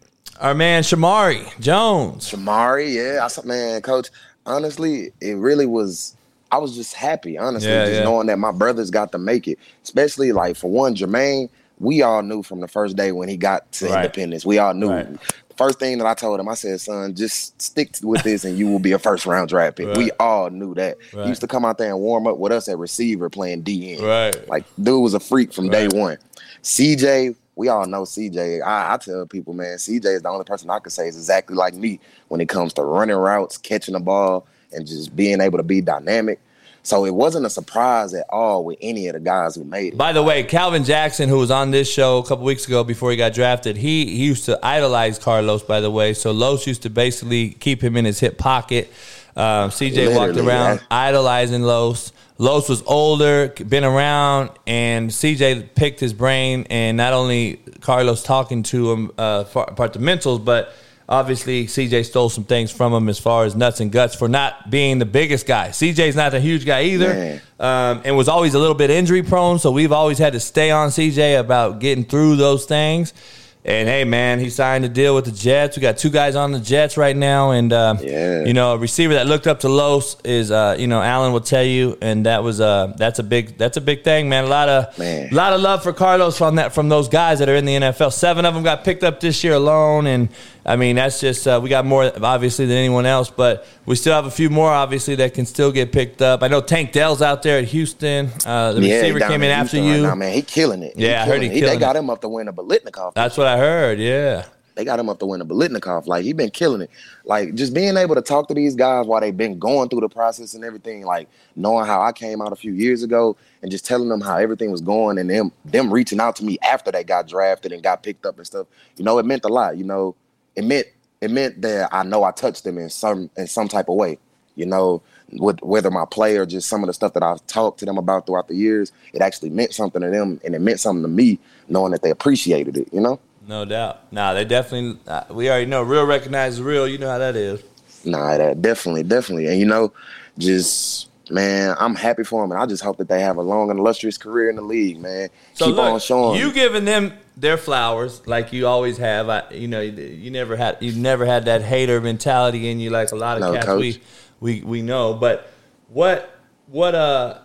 our man Shamari Jones? Shamari, yeah. I saw, man, coach, honestly, it really was. I was just happy, honestly, Yeah, just yeah. knowing that my brothers got to make it. Especially, like, for one, Jermaine, we all knew from the first day when he got to Right. independence. We all knew. Right. First thing that I told him, I said, son, just stick with this and you will be a first round draft pick. Right. We all knew that. Right. He used to come out there and warm up with us at receiver playing DN. Right. Like, dude was a freak from Right. day one. CJ, we all know CJ. I, I tell people, man, CJ is the only person I could say is exactly like me when it comes to running routes, catching the ball, and just being able to be dynamic. So it wasn't a surprise at all with any of the guys who made it. By the way, Calvin Jackson, who was on this show a couple weeks ago before he got drafted, he, he used to idolize Carlos. By the way, so Los used to basically keep him in his hip pocket. Um, CJ walked around yeah. idolizing Los. Los was older, been around, and CJ picked his brain. And not only Carlos talking to him uh, for apartamentals, but obviously CJ stole some things from him as far as nuts and guts for not being the biggest guy. CJ's not a huge guy either, um, and was always a little bit injury prone. So we've always had to stay on CJ about getting through those things. And hey, man, he signed a deal with the Jets. We got two guys on the Jets right now, and uh, Yeah. you know, a receiver that looked up to Los is, uh, you know, Allen will tell you, and that was uh, that's a big that's a big thing, man. A lot of Man. a lot of love for Carlos from that from those guys that are in the NFL. Seven of them got picked up this year alone, and I mean that's just uh, we got more obviously than anyone else, but we still have a few more obviously that can still get picked up. I know Tank Dell's out there at Houston. Uh, the Yeah, receiver came in after Houston right you. now, man, he killing it. Yeah, I heard he killing They got him up to win a Bolitnikov. That's what I heard. Yeah. They got him up to win a Bolitnikov. Like he been killing it. Like just being able to talk to these guys while they've been going through the process and everything. Like knowing how I came out a few years ago and just telling them how everything was going and them them reaching out to me after they got drafted and got picked up and stuff. You know, it meant a lot. You know, it meant it meant that I know I touched them in some in some type of way. You know, with, whether my play or just some of the stuff that I've talked to them about throughout the years, it actually meant something to them and it meant something to me, knowing that they appreciated it. You know. No doubt. Nah, they definitely. Uh, we already know real recognizes real. You know how that is. Nah, that definitely, definitely. And you know, just man, I'm happy for them, and I just hope that they have a long and illustrious career in the league, man. So Keep look, on showing. you giving them their flowers like you always have. I, you know, you, never had you never had that hater mentality in you like a lot of No, cats coach. we we we know. But what what uh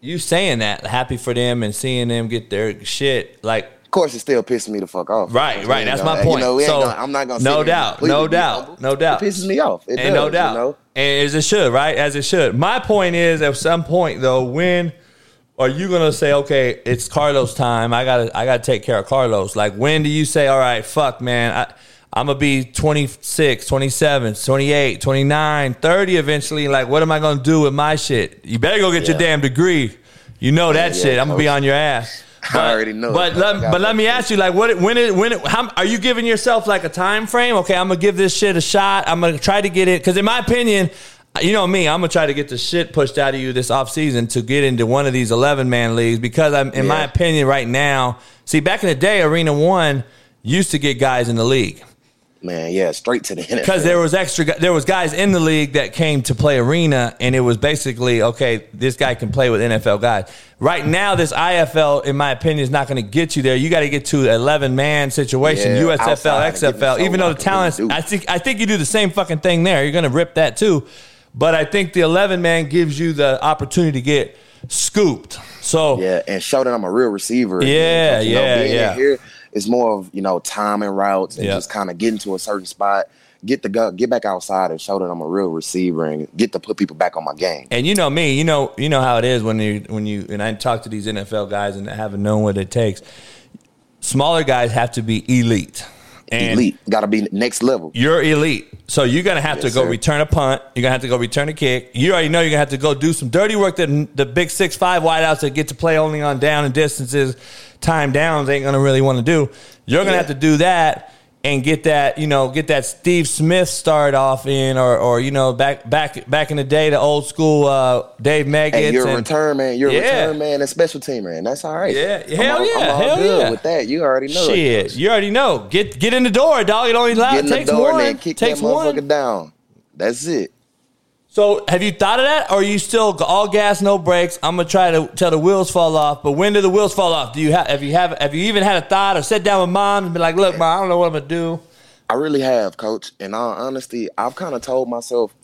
you saying that happy for them and seeing them get their shit like of course, it's still pissing me the fuck off. Right, right. That's my point. You know, So, gonna, I'm not gonna. no sit here and doubt, no doubt, no doubt. It pisses me off. It and no doubt, You know? and as it should, right? As it should. My point is, at some point though, when are you gonna say, okay, it's Carlos time? I gotta, I gotta take care of Carlos. Like, when do you say, all right, fuck, man, I, I'm gonna be 26, 27, 28, 29, 30 eventually. Like, what am I gonna do with my shit? You better go get your damn degree. You know that Yeah, shit. I'm gonna be on your ass. I already know. But let, but let me ask you, like, what when it when it, how, are you giving yourself like a time frame? Okay, I'm gonna give this shit a shot. I'm gonna try to get it because in my opinion, you know me, I'm gonna try to get the shit pushed out of you this offseason to get into one of these 11 man leagues because I'm in my opinion right now. See, back in the day, Arena One used to get guys in the league Man, yeah, straight to the NFL. because there was extra there was guys in the league that came to play arena and it was basically okay this guy can play with NFL guys right now this IFL in my opinion is not going to get you there you got to get to 11 man situation Yeah, USFL outside and give XFL even though the talents. I think I think you do the same fucking thing there you're going to rip that too but I think the 11 man gives you the opportunity to get scooped so Yeah, and show that I'm a real receiver. Yeah, you know, yeah, yeah. Here is more of you know time and routes and Yeah. just kind of getting to a certain spot, get the go, get back outside and show that I'm a real receiver and get to put people back on my game. And you know me, you know, you know how it is when you when you and I talk to these NFL guys and haven't known what it takes. Smaller guys have to be elite. And Elite, got to be next level. You're elite. So you're gonna have Yes, to go sir. return a punt. You're gonna have to go return a kick. You already know you're gonna have to go do some dirty work that the big six five wideouts that get to play only on down and distances, time downs ain't gonna really want to do. You're gonna Yeah. have to do that and get that, you know, get that Steve Smith start off in, or or you know, back back back in the day, the old school uh, Dave Meggett. Hey, you're a and- return man. You're Yeah. a return man and special team man. That's all right. Yeah, I'm hell all, yeah, hell good yeah. with that. You already know. it. You already know. Get get in the door, dog. It only allow, Get in the takes door one. and kick takes that motherfucker one. down. That's it. So, have you thought of that, or are you still all gas, no brakes? I'm gonna try to till the wheels fall off. But when do the wheels fall off? Do you have? Have you have? Have you even had a thought or sit down with mom and be like, "Look, mom, I don't know what I'm gonna do." I really have, coach. In all honesty, I've kind of told myself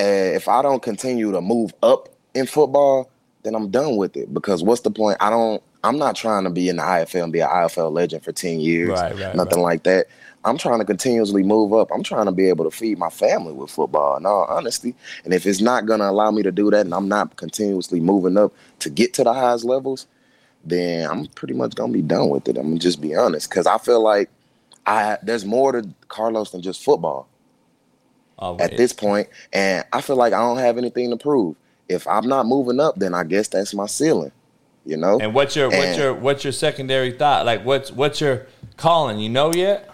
uh, if I don't continue to move up in football, then I'm done with it. Because what's the point? I don't. I'm not trying to be in the IFL and be an IFL legend for ten years. Right, right, Nothing right. like that. I'm trying to continuously move up. I'm trying to be able to feed my family with football. In all honesty, and if it's not going to allow me to do that, and I'm not continuously moving up to get to the highest levels, then I'm pretty much gonna be done with it. I'm gonna just be honest, because I feel like I there's more to Carlos than just football at this point, and I feel like I don't have anything to prove. If I'm not moving up, then I guess that's my ceiling. You know. And what's your what's And- your what's your secondary thought? Like, what's what's your calling? You know yet?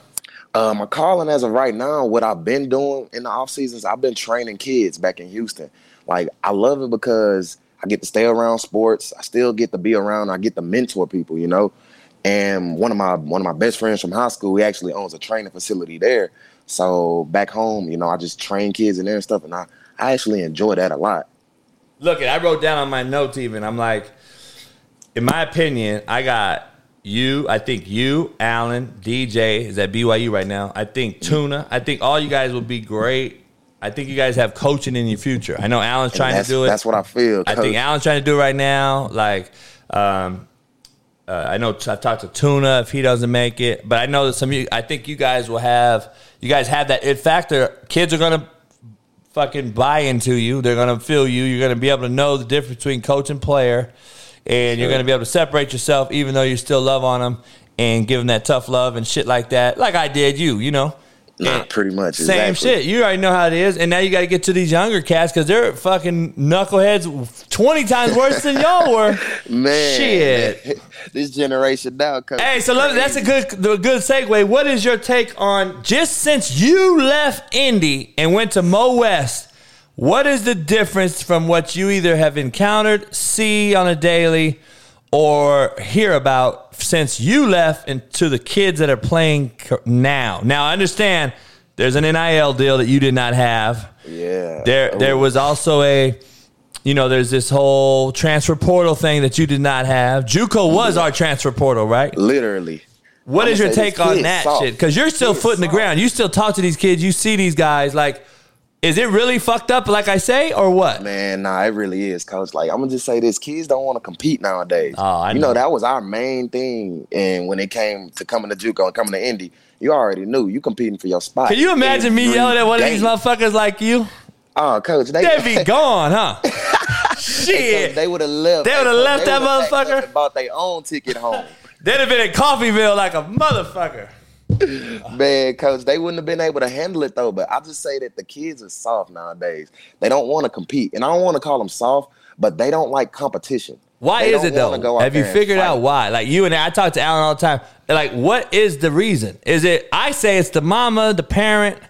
Uh, my calling as of right now, what I've been doing in the off seasons, I've been training kids back in Houston. Like I love it because I get to stay around sports. I still get to be around. I get to mentor people, you know. And one of my one of my best friends from high school, he actually owns a training facility there. So back home, you know, I just train kids in there and stuff, and I I actually enjoy that a lot. Look, I wrote down on my notes even. I'm like, in my opinion, I got you. I think you, Allen, DJ is at BYU right now. I think Tuna. I think all you guys will be great. I think you guys have coaching in your future. I know Allen's trying to do it. That's what I feel. I think. Allen's trying to do it right now. Like, um, uh, I know I talked to Tuna if he doesn't make it, but I know that some. of you I think you guys will have. You guys have that it factor. Kids are gonna fucking buy into you. They're gonna feel you. You're gonna be able to know the difference between coach and player, and you're gonna be able to separate yourself, even though you still love on them and give them that tough love and shit like that. Like I did you, you know. And- pretty much. same exactly. shit. You already know how it is, and now you got to get to these younger cats because they're fucking knuckleheads, twenty times worse than y'all were. Man, Shit. this generation now. Hey, so that's a good, a good segue. What is your take on just since you left Indy and went to Mo West? What is the difference from what you either have encountered, see on a daily, or hear about since you left and to the kids that are playing now? Now, I understand there's an NIL deal that you did not have. Yeah. There, there was also a, you know, there's this whole transfer portal thing that you did not have. JUCO was our transfer portal, right? literally. What is your take on that soft. shit? Because you're still Kid's foot in the soft. ground. You still talk to these kids. You see these guys. Like, is it really fucked up, like I say, or what? Man, nah, it really is, coach. Like, I'm gonna just say this: kids don't want to compete nowadays. Oh, I you know. know that was our main thing, and when it came to coming to JUCO and coming to Indy, you already knew you competing for your spot. Can you imagine me yelling at one of these motherfuckers like you? Uh, oh, coach, they They'd be gone, huh? Shit. They would have left. They would've left they that would've packed up motherfucker? and Bought their own ticket home. They'd have been in Coffeyville like a motherfucker. Man, coach, they wouldn't have been able to handle it though. But I just say that the kids are soft nowadays. They don't want to compete, and I don't want to call them soft, but they don't like competition. Why They is it though? Have you figured out why? Like you and I, I talk to Allen all the time. Like, what is the reason? Is it? I say it's the mama, the parent,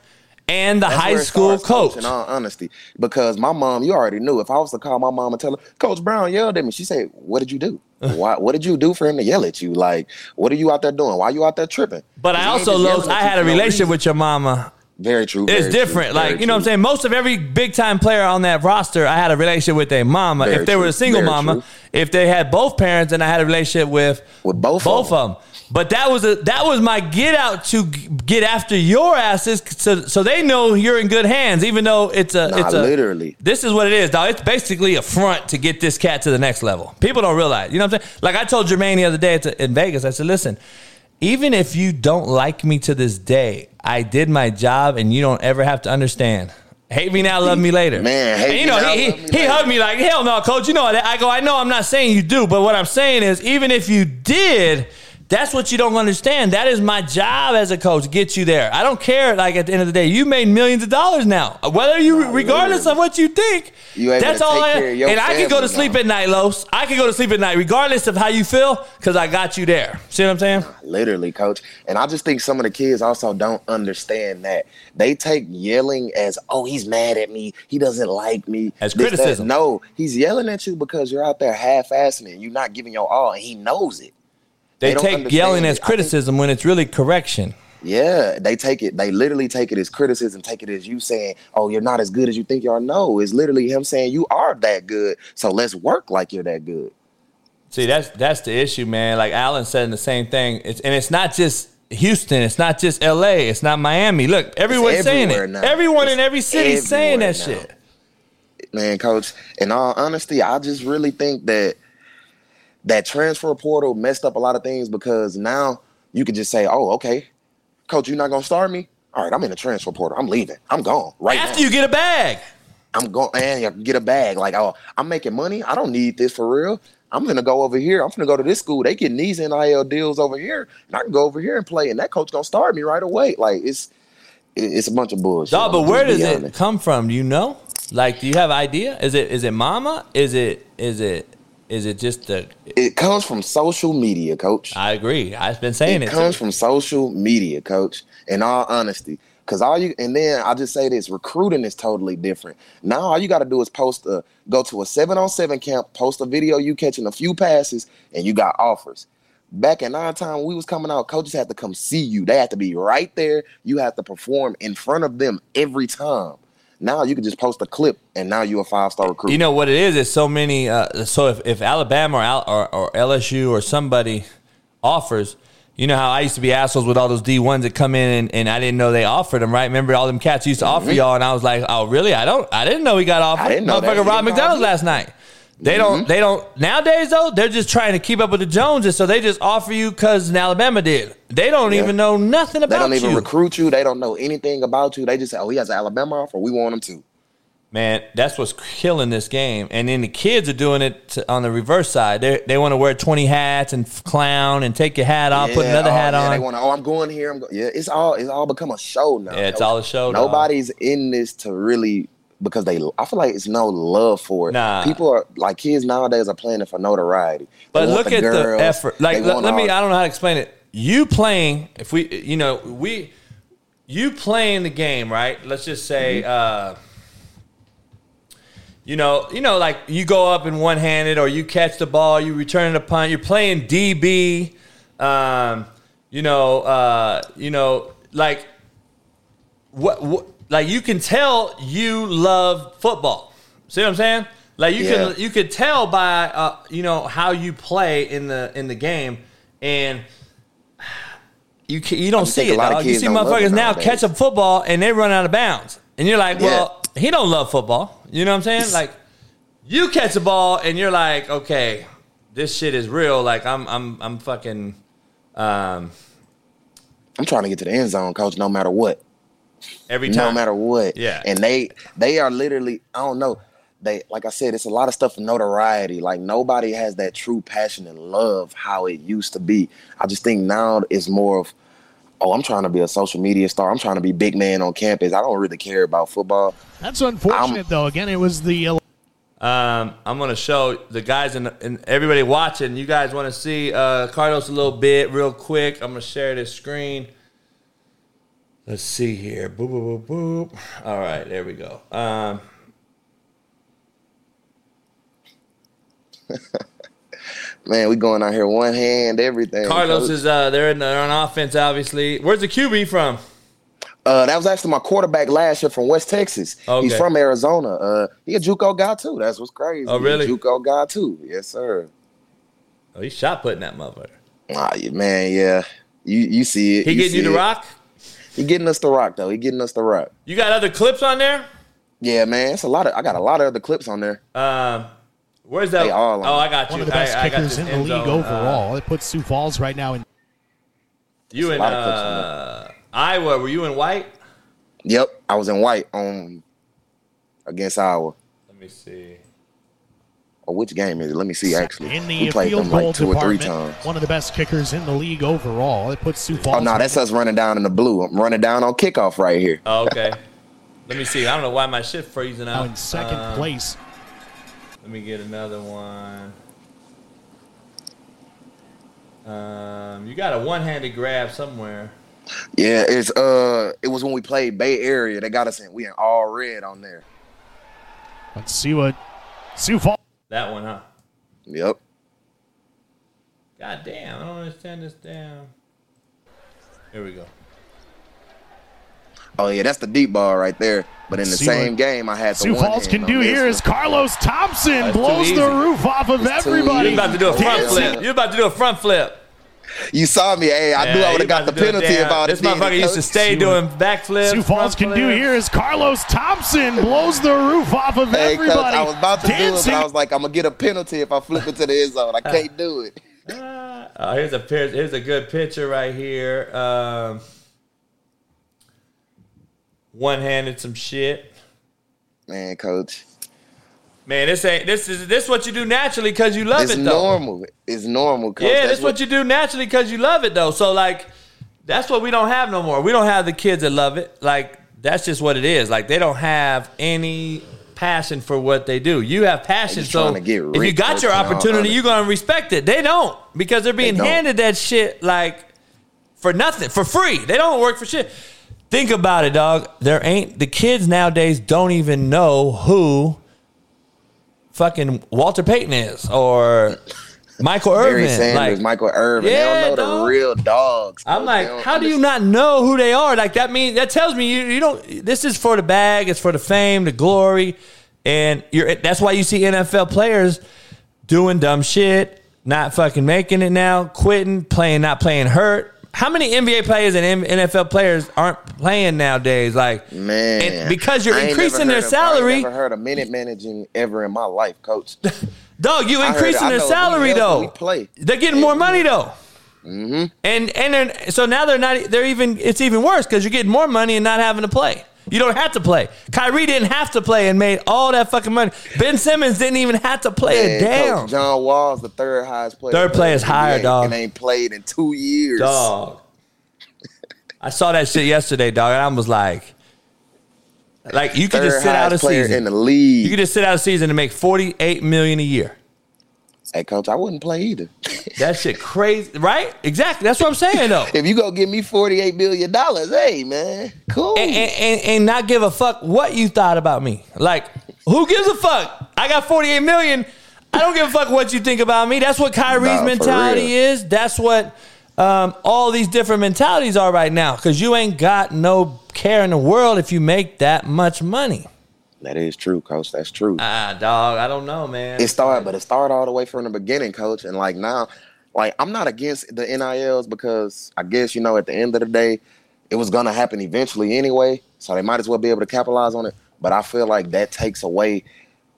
and the That's high school coach. In all honesty, because my mom, you already knew. If I was to call my mom and tell her, Coach Brown yelled at me, she said, "What did you do? Why? What did you do for him to yell at you? Like, what are you out there doing? Why are you out there tripping?" But I also, just Los, yelling at I had a relationship reason. with your mama. Very true. It's very true, different. very like, you know what I'm saying? Most of every big time player on that roster, I had a relationship with their mama. Very if they were a single very mama, true. if they had both parents, then I had a relationship with With both of both them. of them. But that was a that was my get out to get after your asses, so so they know you're in good hands. Even though it's a Nah, it's a literally. This is what it is, dog. It's basically a front to get this cat to the next level. People don't realize. You know what I'm saying? Like I told Jermaine the other day at in Vegas, I said, listen, even if you don't like me to this day, I did my job and you don't ever have to understand. Hate me now, love me later. Man, hate And you me know, now, he, he, he hugged me like, hell no, coach. You know that. I go, I know I'm not saying you do, but what I'm saying is, even if you did, that's what you don't understand. That is my job as a coach, get you there. I don't care. Like at the end of the day, you made millions of dollars now. Whether you, regardless of what you think, You that's all. I, care of your and I can go to sleep now. at night, Los. I can go to sleep at night, regardless of how you feel, because I got you there. See what I'm saying? Literally, coach. And I just think some of the kids also don't understand that. They take yelling as, oh, he's mad at me. He doesn't like me. As This, that. criticism. No, he's yelling at you because you're out there half assing it. You're not giving your all, and he knows it. They, They take yelling as I think- criticism when it's really correction. Yeah, they take it. They literally take it as criticism. Take it as you saying, "Oh, you're not as good as you think you are." No, it's literally him saying you are that good. So let's work like you're that good. See, that's that's the issue, man. Like Allen said in the same thing. It's, and it's not just Houston. It's not just L.A. It's not Miami. Look, everyone's saying it. now. Everyone in every city saying that now. shit. man, coach. In all honesty, I just really think that that transfer portal messed up a lot of things because now you could just say, "Oh, okay, coach, you're not gonna start me. All right, I'm in the transfer portal. I'm leaving. I'm gone right After now. you get a bag, I'm going and you get a bag. Like, oh, I'm making money. I don't need this for real. I'm gonna go over here. I'm gonna go to this school. They getting these NIL deals over here, and I can go over here and play. And that coach gonna start me right away. Like it's it's a bunch of bullshit. dog. But where does it honest. come from? Do you know? Like, do you have idea? Is it is it mama? Is it is it is it just the? It comes from social media, coach. I agree. I've been saying it it. comes from social media, coach. In all honesty, because all you and then I just say this: recruiting is totally different. Now all you got to do is post a go to a seven on seven camp, post a video you catching a few passes, and you got offers. Back in our time, when we was coming out, coaches had to come see you. They had to be right there. You have to perform in front of them every time. Now you can just post a clip, and now you're a five star recruit. You know what it is? It's so many. Uh, so if, if Alabama or, Al, or or LSU or somebody offers, you know how I used to be assholes with all those D ones that come in and, and I didn't know they offered them. Right? Remember all them cats used to offer y'all, and I was like, oh really? I don't. I didn't know he got offered. Mm-hmm. I didn't know. Motherfucker Rob McDonald last night. They don't. Mm-hmm. They don't. Nowadays though, they're just trying to keep up with the Joneses, so they just offer you because Alabama did. They don't Yeah. even know nothing about you. they about don't even you. recruit you. They don't know anything about you. They just say, "Oh, he has an Alabama offer. We want him to." Man, that's what's killing this game. And then the kids are doing it to, on the reverse side. They they want to wear twenty hats and f- clown and take your hat off, put Yeah, another oh, hat yeah, They on. want to. Oh, I'm going here. I'm go-. Yeah, it's all. It's all become a show now. Yeah, it's all a show, dog. Nobody's in this to really because they. I feel like it's no love for it. Nah. people are like kids nowadays are playing it for notoriety. But look at the effort. Like, let, let me. I don't know how to explain it. You playing, if we, you know, we, you playing the game, right? Let's just say, Mm-hmm. uh, you know, you know, like you go up in one handed, or you catch the ball, you return the punt. You're playing DB. Um, you know, uh, you know, like what, what, like you can tell you love football. See what I'm saying? Like you Yeah. can you could tell by uh, you know how you play in the in the game, and you can, you don't see it. Dog. You see motherfuckers now nowadays. catch a football and they run out of bounds, and you're like, Yeah. well, he don't love football. You know what I'm saying? Like you catch a ball and you're like, okay, this shit is real. Like I'm I'm I'm fucking. Um, I'm trying to get to the end zone, coach. No matter what. Every time, no time. matter what. Yeah. And they they are literally, I don't know. They like I said, it's a lot of stuff for notoriety. Like nobody has that true passion and love how it used to be. I just think now it's more of oh, I'm trying to be a social media star. I'm trying to be big man on campus. I don't really care about football. That's unfortunate, though. Again, it was the Um, I'm gonna show the guys and, and everybody watching. You guys want to see uh, Carlos a little bit, real quick. I'm gonna share this screen. Let's see here. Boop boop boop boop. All right, there we go. Um, Man, we going out here one hand, everything. Carlos coach. is uh, they're in they're on offense, obviously. Where's the QB from? Uh, that was actually my quarterback last year from West Texas. Okay. He's from Arizona. Uh, he a JUCO guy too. That's what's crazy. Oh, really? JUCO guy too. Yes, sir. Oh, he's shot putting that motherfucker. Ah, man, yeah. You you see it. He getting you to it. rock. He getting us to rock though. He getting us to rock. You got other clips on there? Yeah, man. It's a lot of. I got a lot of other clips on there. Um, where's that? They all oh. I got you. one of the best I, I kickers this in the end league zone. Uh, overall. it puts Sioux Falls right now in. you in lot of clips on uh, Iowa? Were you in white? Yep, I was in white on against Iowa. Let me see. Or which game is it? Let me see. Actually, In we played field them like two or three times. one of the best kickers in the league overall. It puts Sioux Falls. Oh no, that's us running down in the blue. I'm running down on kickoff right here. Oh, okay. Let me see. I don't know why my shit freezing now out. in second Um, place. Let me get another one. Um, you got a one-handed grab somewhere. Yeah, it's uh, it was when we played Bay Area. They got us in. We in all red on there. Let's see what Sioux Falls. That one, huh? Yep. God damn, I don't understand this damn. Here we go. Oh yeah, that's the deep ball right there. But in the See same what game, I had the Sioux one Falls can do this here one. is Carlos Thompson That's blows the roof off of It's everybody. You're about to do a front Dancing. flip. You're about to do a front flip. You saw me. Hey, I knew I would have got the to do a penalty damn- if I would This motherfucker used to stay See doing what backflips. Sioux Falls can do flips. here is Carlos Thompson blows the roof off of Hey, everybody. I was about to Dancing. do it, but I was like, I'm gonna get a penalty if I flip it to the end zone. I can't do it. Uh, here's a here's a good picture right here. Um, one handed some shit. Man, coach, Man, this ain't this is this what you do naturally because you love it's it though. normal. It's normal. Yeah, that's what you do naturally because you love it though. So like, that's what we don't have no more. We don't have the kids that love it. Like that's just what it is. Like they don't have any passion for what they do. You have passion, so trying to get if you got your opportunity, you're gonna respect it. They don't because they're being don't. handed that shit like for nothing, for free. They don't work for shit. Think about it, dog. There ain't the kids nowadays don't even know who fucking Walter Payton is or Michael Barry Irvin. Sanders, like, Michael Irvin. Yeah, they don't know dog. the real dogs. I'm like, how do you not know who they are? Like that means that tells me you, you don't. This is for the bag. It's for the fame, the glory, and you're. That's why you see NFL players doing dumb shit, not fucking making it now, quitting, playing, not playing hurt. How many NBA players and NFL players aren't playing nowadays? Like, Man, because you're increasing their heard of- I ain't salary, never heard of minute managing ever in my life, coach. dog, you increasing their salary though. play. They're getting more money though. Mm-hmm. And and so now they're not. They're even. It's even worse because you're getting more money and not having to play. You don't have to play. Kyrie didn't have to play and made all that fucking money. Ben Simmons didn't even have to play Man, it down. Coach John Wall's the third highest player. Third player's in the higher, dog. And ain't played in two years. Dog. I saw that shit yesterday, dog, and I was like, like you could just sit out a season. in the league. You could just sit out a season and make forty eight million a year. Hey, coach, I wouldn't play either. That shit crazy, right? Exactly. That's what I'm saying, though. if you go give me forty eight million dollars, hey man, cool. and, and, and, not give a fuck what you thought about me. Like, who gives a fuck? I got 48 million. I don't give a fuck what you think about me. That's what Kyrie's Nah, mentality is. That's what um, all these different mentalities are right now. Because you ain't got no care in the world if you make that much money. That is true, coach. That's true. Ah, dog. I don't know, man. it started, but it started all the way from the beginning, coach. And like now, like I'm not against the NILs because I guess you know at the end of the day, it was gonna happen eventually anyway. So they might as well be able to capitalize on it. But I feel like that takes away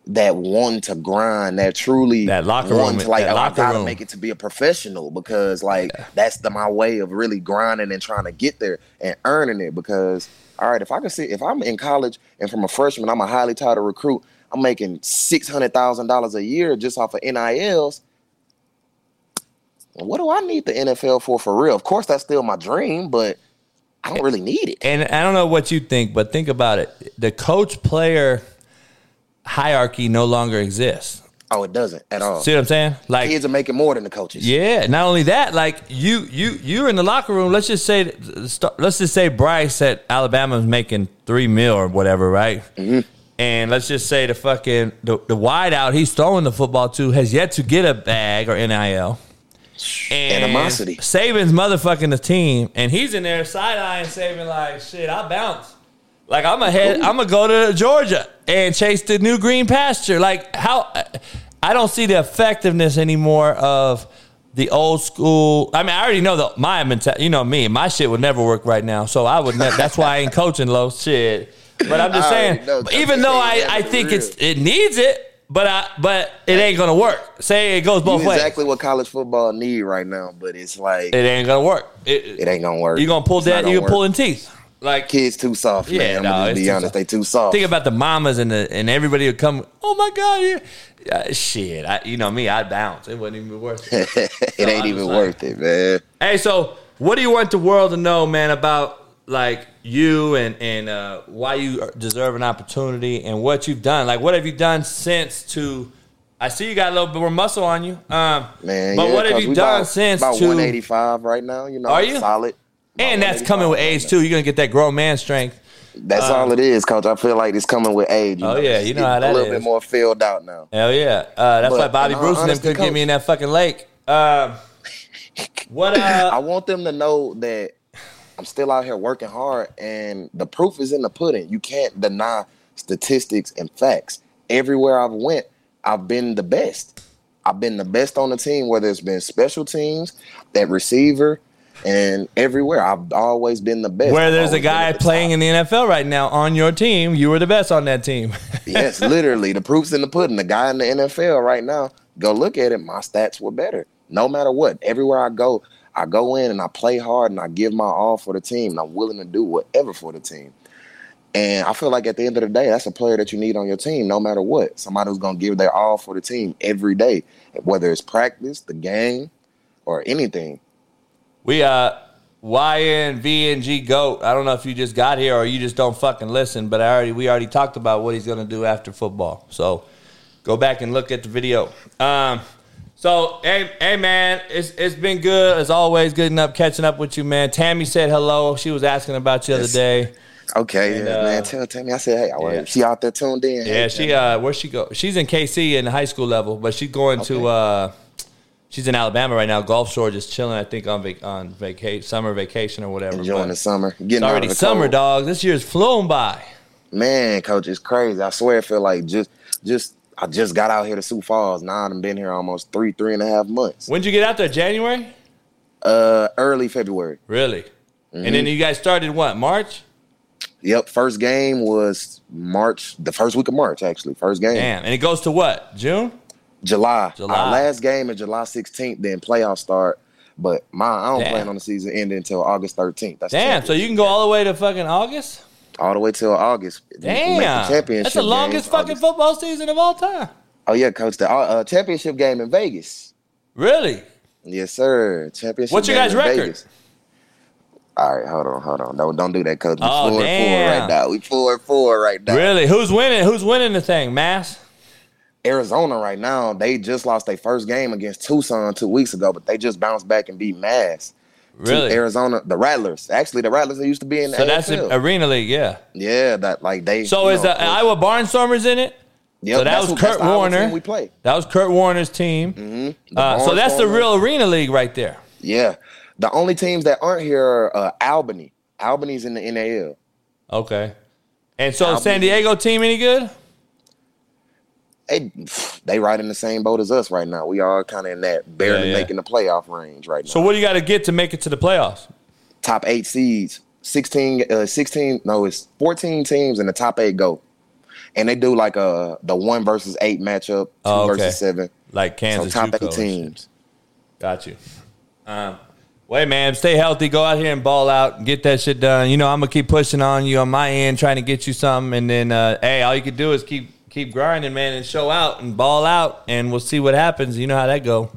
that one to grind, that truly That locker one room- to like oh, I gotta room. make it to be a professional because like that's the my way of really grinding and trying to get there and earning it. Because all right, if I can see if I'm in college and from a freshman, I'm a highly touted recruit. I'm making six hundred thousand dollars a year just off of NILs. What do I need the NFL for for real? Of course, that's still my dream, but I don't really need it. And I don't know what you think, but think about it. The coach player hierarchy no longer exists. Oh, it doesn't at all. See what I'm saying? Like Kids are making more than the coaches. Yeah, not only that, like you you you're in the locker room. Let's just say let's just say Bryce at Alabama is making three mil or whatever, right? Mm-hmm. And let's just say the fucking the, the wide out he's throwing the football to has yet to get a bag or NIL. And Animosity. Saban's motherfucking the team, and he's in there side eyeing Saban like shit. I bounce. Like I'm a head. I'm gonna go to Georgia and chase the new green pasture. Like how I don't see the effectiveness anymore of the old school. I mean, I already know the my mentality. You know me, my shit would never work right now. So I would. Ne- that's why I ain't coaching low shit. But I'm just I saying. know, even though I, I think it's it needs it, but I but it ain't gonna work. Say it goes both You ways. exactly what college football need right now, but it's like It ain't gonna work. It, it ain't gonna work. you gonna pull It's that. You gonna pull in teeth. Like kids too soft, Yeah, man. I'm no, gonna be honest, soft. they too soft. Think about the mamas and the and everybody would come. Oh my god, yeah, yeah shit. I, you know me, I'd bounce. It wasn't even worth it. it So ain't I'm even like- worth it, man. Hey, so what do you want the world to know, man, about like you and and uh, why you deserve an opportunity and what you've done? Like, what have you done since to? I see you got a little bit more muscle on you, um, Man, But yeah, what have you done about, since about to? 185 right now? You know, Are you? solid? And that's coming with age too. You're gonna get that grown man strength. That's Uh, all it is, coach. I feel like it's coming with age. Oh, yeah, you know how getting that a little is. bit more filled out now. Hell yeah. Uh, that's But why Bobby in all Bruce and them couldn't get me in that fucking lake. Um, what? I Uh, want them to know that I'm still out here working hard, and the proof is in the pudding. You can't deny statistics and facts. Everywhere I've went, I've been the best. I've been the best on the team, whether it's been special teams, that receiver, and everywhere. I've always been the best. where there's a guy the playing in the NFL right now on your team, you were the best on that team. yes, literally. The proof's in the pudding. The guy in the NFL right now, go look at it. My stats were better. No matter what. Everywhere I go, I go in and I play hard and I give my all for the team. And I'm willing to do whatever for the team. And I feel like at the end of the day, that's a player that you need on your team, no matter what. Somebody who's going to give their all for the team every day, whether it's practice, the game, or anything. We uh YNVNG GOAT. I don't know if you just got here or you just don't fucking listen, but I already we already talked about what he's gonna do after football. So go back and look at the video. Um so hey hey man, it's it's been good as always, good enough catching up with you, man. Tammy said hello. She was asking about you the Yes. other day. Okay, And, yeah, uh, man. Tell, tell me. I said, hey, I yeah. she out there tuned in. Yeah, Hey, she uh where she go? She's in KC in the high school level, but she's going to uh she's in Alabama right now. Gulf Shore just chilling, I think on vac- on vacation, summer vacation or whatever. enjoying the summer. Getting already of the summer, cold. dog. This year's flown by. Man, coach, it's crazy. I swear, I feel like just, just, I just got out here to Sioux Falls. Now I've been here almost three, three and a half months. When'd you get out there? January? Uh, early February. Really? Mm-hmm. And then you guys started what? March? Yep. First game was March, the first week of March, actually. First game. Damn. And it goes to what? June? July. July. Our last game is July 16th. Then playoffs start. But my, I don't Damn. plan on the season ending until August 13th. That's Damn. So you can go all the way to fucking August? all the way till August. Damn. championship That's the longest game, fucking August. football season of all time. Oh yeah, coach. The uh, championship game in Vegas. Really? Yes, sir. Championship. What's your game guys' in record? Vegas. All right, hold on, hold on. Don't don't do that, coach. We Oh, four and four damn. right now. We four and four right now. Really? Who's winning? Who's winning the thing? Mass? Arizona right now, they just lost their first game against Tucson two weeks ago, but they just bounced back and beat Mass. Really? Arizona, the Rattlers. Actually, the Rattlers that used to be in the So that's AFL. the Arena League, yeah. yeah, that like they. So is know, the Iowa Barnstormers in it? Yep, so that was who- Kurt Warner. we play. That was Kurt Warner's team. Mm-hmm. Uh, so that's the real Arena League right there. Yeah, the only teams that aren't here are uh, Albany. Albany's in the NAL. Okay. And so Albany. San Diego team any good? They they right in the same boat as us right now. We are kind of in that barely Yeah, yeah. making the playoff range right now. So what do you got to get to make it to the playoffs? top eight seeds, 16, uh, 16, no, it's 14 teams in the top eight go. And they do like a the one versus eight matchup, two Oh, okay. versus seven. Like Kansas so top JUCO eight teams. Got you. Um, wait, man, stay healthy. Go out here and ball out. and Get that shit done. You know, I'm gonna keep pushing on you on my end, trying to get you something. And then, uh, hey, all you can do is keep keep grinding, man, and show out and ball out, and we'll see what happens. You know how that go.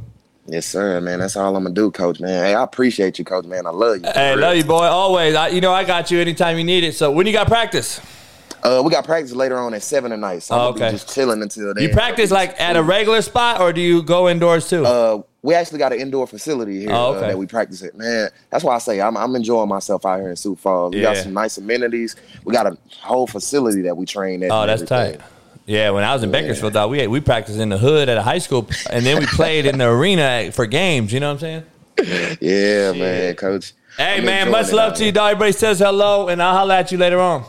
Yes, sir, man. That's all I'm gonna do, coach, man. Hey, I appreciate you, coach, man. I love you. Hey, love you, boy. Always. I, you know, I got you anytime you need it. So when you got practice? Uh, we got practice later on at seven tonight, so I'm Oh, be okay. just chilling until then. You practice like at a regular spot, or do you go indoors too? Uh, we actually got an indoor facility here Oh, uh, that we practice at. Man, that's why I say I'm, I'm enjoying myself out here in Sioux Falls. We got some nice amenities. We got a whole facility that we train at. Oh, that's everything. tight. Yeah, when I was in Bakersfield, dog, we we practiced in the hood at a high school, and then we played in the arena for games. You know what I'm saying? Yeah, man, coach. Hey, I'm man, much love out to you, here. dog. Everybody says hello, and I'll holler at you later on.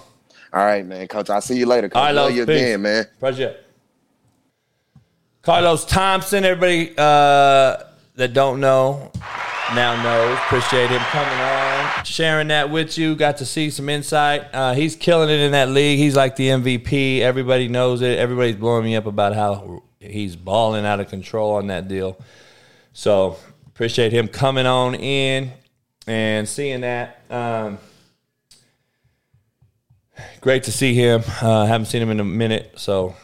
All right, man, coach. I'll see you later. Coach. All right, love love. you Peace. again, man. Pleasure. Carlos Thompson, everybody uh, that don't know now knows. Appreciate him coming on, sharing that with you. Got to see some insight. Uh, he's killing it in that league. He's like the MVP. Everybody knows it. Everybody's blowing me up about how he's balling out of control on that deal. So appreciate him coming on in and seeing that. Um, great to see him. Uh, haven't seen him in a minute, so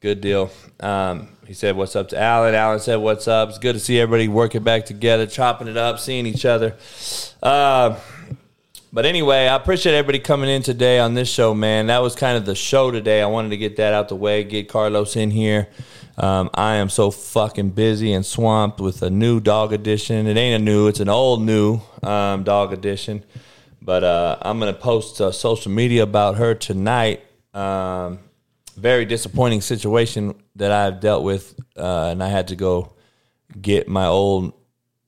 good deal. Um, he said, "What's up?" to Allen. Allen said, "What's up?" It's good to see everybody working back together, chopping it up, seeing each other. Uh, but anyway, I appreciate everybody coming in today on this show, man. That was kind of the show today. I wanted to get that out the way, get Carlos in here. Um, I am so fucking busy and swamped with a new dog edition. It ain't a new, it's an old new um, dog edition. But uh, I'm going to post uh, social media about her tonight. Um, very disappointing situation that I've dealt with, uh, and I had to go get my old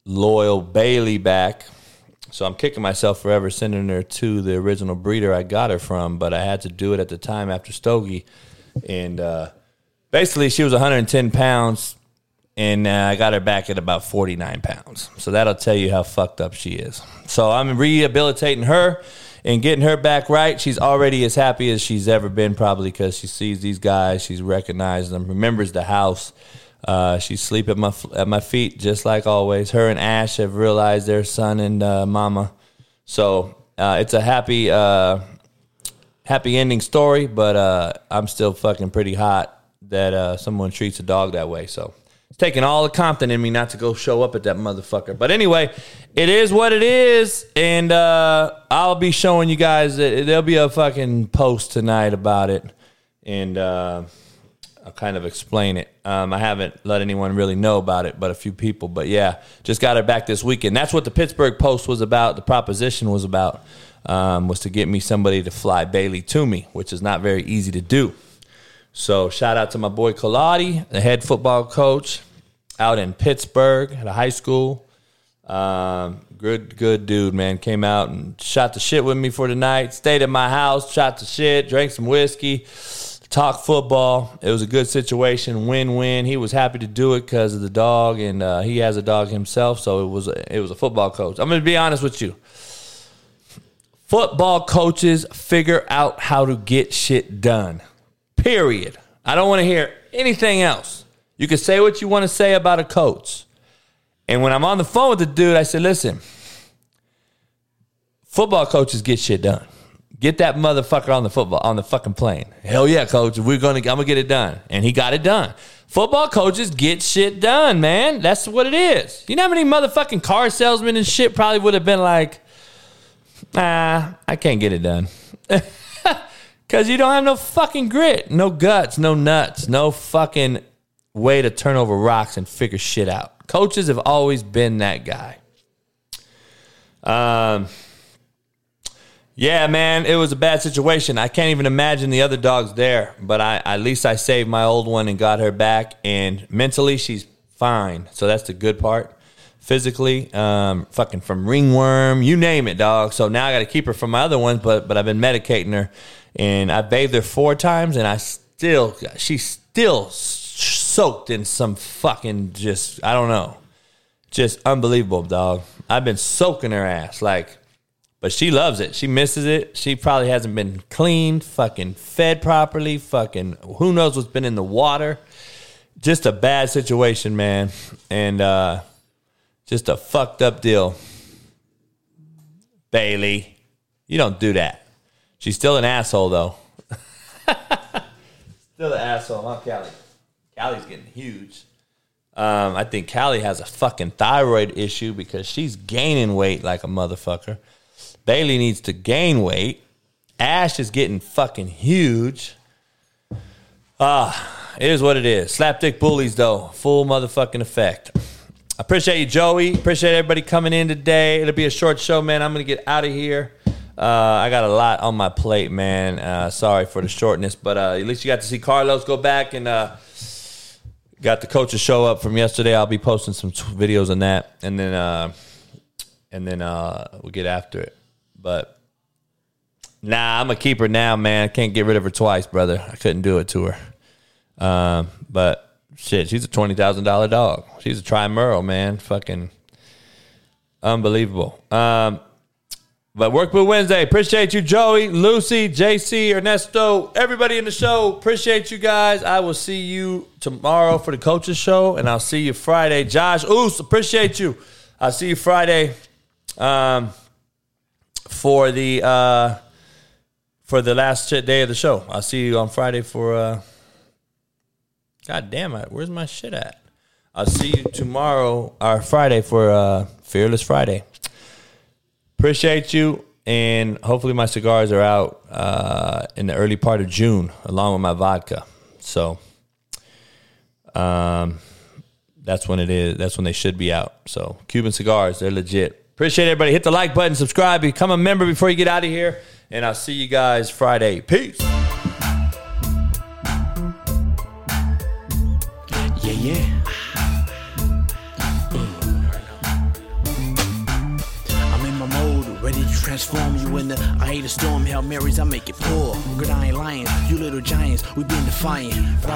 loyal Bailey back. So I'm kicking myself forever sending her to the original breeder I got her from, but I had to do it at the time after Stogie. And uh, basically, she was 110 pounds, and uh, I got her back at about 49 pounds. So that'll tell you how fucked up she is. So I'm rehabilitating her and getting her back right. She's already as happy as she's ever been, probably because she sees these guys, she's recognized them, remembers the house. Uh, she's sleep at my at my feet just like always. Her and Ash have realized their son and uh, mama. So uh, it's a happy uh, happy ending story, but uh, I'm still fucking pretty hot that uh, someone treats a dog that way. So it's taking all the Compton in me not to go show up at that motherfucker. But anyway, it is what it is, and uh, I'll be showing you guys. That there'll be a fucking post tonight about it, and uh, I'll kind of explain it. Um, I haven't let anyone really know about it, but a few people. But yeah, just got it back this weekend. That's what the Pittsburgh Post was about. The proposition was about um, was to get me somebody to fly Bailey to me, which is not very easy to do. So shout out to my boy Colati, the head football coach out in Pittsburgh at a high school. Um, good, good dude, man. Came out and shot the shit with me for the night. Stayed at my house, shot the shit, drank some whiskey, talked football. It was a good situation, win-win. He was happy to do it because of the dog, and uh, he has a dog himself, so it was it was a football coach. I'm gonna be honest with you. Football coaches figure out how to get shit done. Period. I don't want to hear anything else. You can say what you want to say about a coach. And when I'm on the phone with the dude, I said, listen, football coaches get shit done. Get that motherfucker on the football on the fucking plane. Hell yeah, coach. We're gonna I'm gonna get it done. And he got it done. Football coaches get shit done, man. That's what it is. You know how many motherfucking car salesmen and shit probably would have been like, nah, I can't get it done. Cause you don't have no fucking grit, no guts, no nuts, no fucking way to turn over rocks and figure shit out. Coaches have always been that guy. Um, yeah, man, it was a bad situation. I can't even imagine the other dogs there, but I at least I saved my old one and got her back, and mentally she's fine. So that's the good part. Physically, um, fucking from ringworm, you name it, dog. So now I got to keep her from my other ones, but but I've been medicating her, and I bathed her four times, and I still she's still soaked in some fucking just I don't know, just unbelievable, dog. I've been soaking her ass like but she loves it. She misses it. She probably hasn't been cleaned, fucking fed properly, fucking who knows what's been in the water. Just a bad situation, man. And uh just a fucked up deal. Bailey, you don't do that. She's still an asshole though. still an asshole, huh, Callie? Callie's getting huge. Um, I think Callie has a fucking thyroid issue because she's gaining weight like a motherfucker. Bailey needs to gain weight. Ash is getting fucking huge. Ah, it is what it is. Slapdick bullies though, full motherfucking effect. I appreciate you, Joey. Appreciate everybody coming in today. It'll be a short show, man. I'm gonna get out of here. Uh, I got a lot on my plate, man. Uh, sorry for the shortness, but uh, at least you got to see Carlos go back and uh, got the coaches show up from yesterday. I'll be posting some t- videos on that, and then uh, and then uh, we'll get after it. But nah, I'm a keeper now, man. Can't get rid of her twice, brother. I couldn't do it to her. Um, but shit, she's a twenty thousand dollar dog. She's a tri-merle, man. Fucking unbelievable. Um, but Workboot Wednesday. Appreciate you, Joey, Lucy, JC, Ernesto, everybody in the show. Appreciate you guys. I will see you tomorrow for the coaches show, and I'll see you Friday. Josh Oos, appreciate you. I'll see you Friday um, for the uh, for the last day of the show. I'll see you on Friday for. Uh, God damn it! Where's my shit at? I'll see you tomorrow or Friday for uh, Fearless Friday. Appreciate you, and hopefully my cigars are out uh, in the early part of June, along with my vodka. So, um, that's when it is. That's when they should be out. So, Cuban cigars, they're legit. Appreciate everybody. Hit the like button, subscribe, become a member before you get out of here, and I'll see you guys Friday. Peace. Transform you into I hate a storm, Hail Marys, I make it pour. Good, I ain't lying. You little giants, we been. But I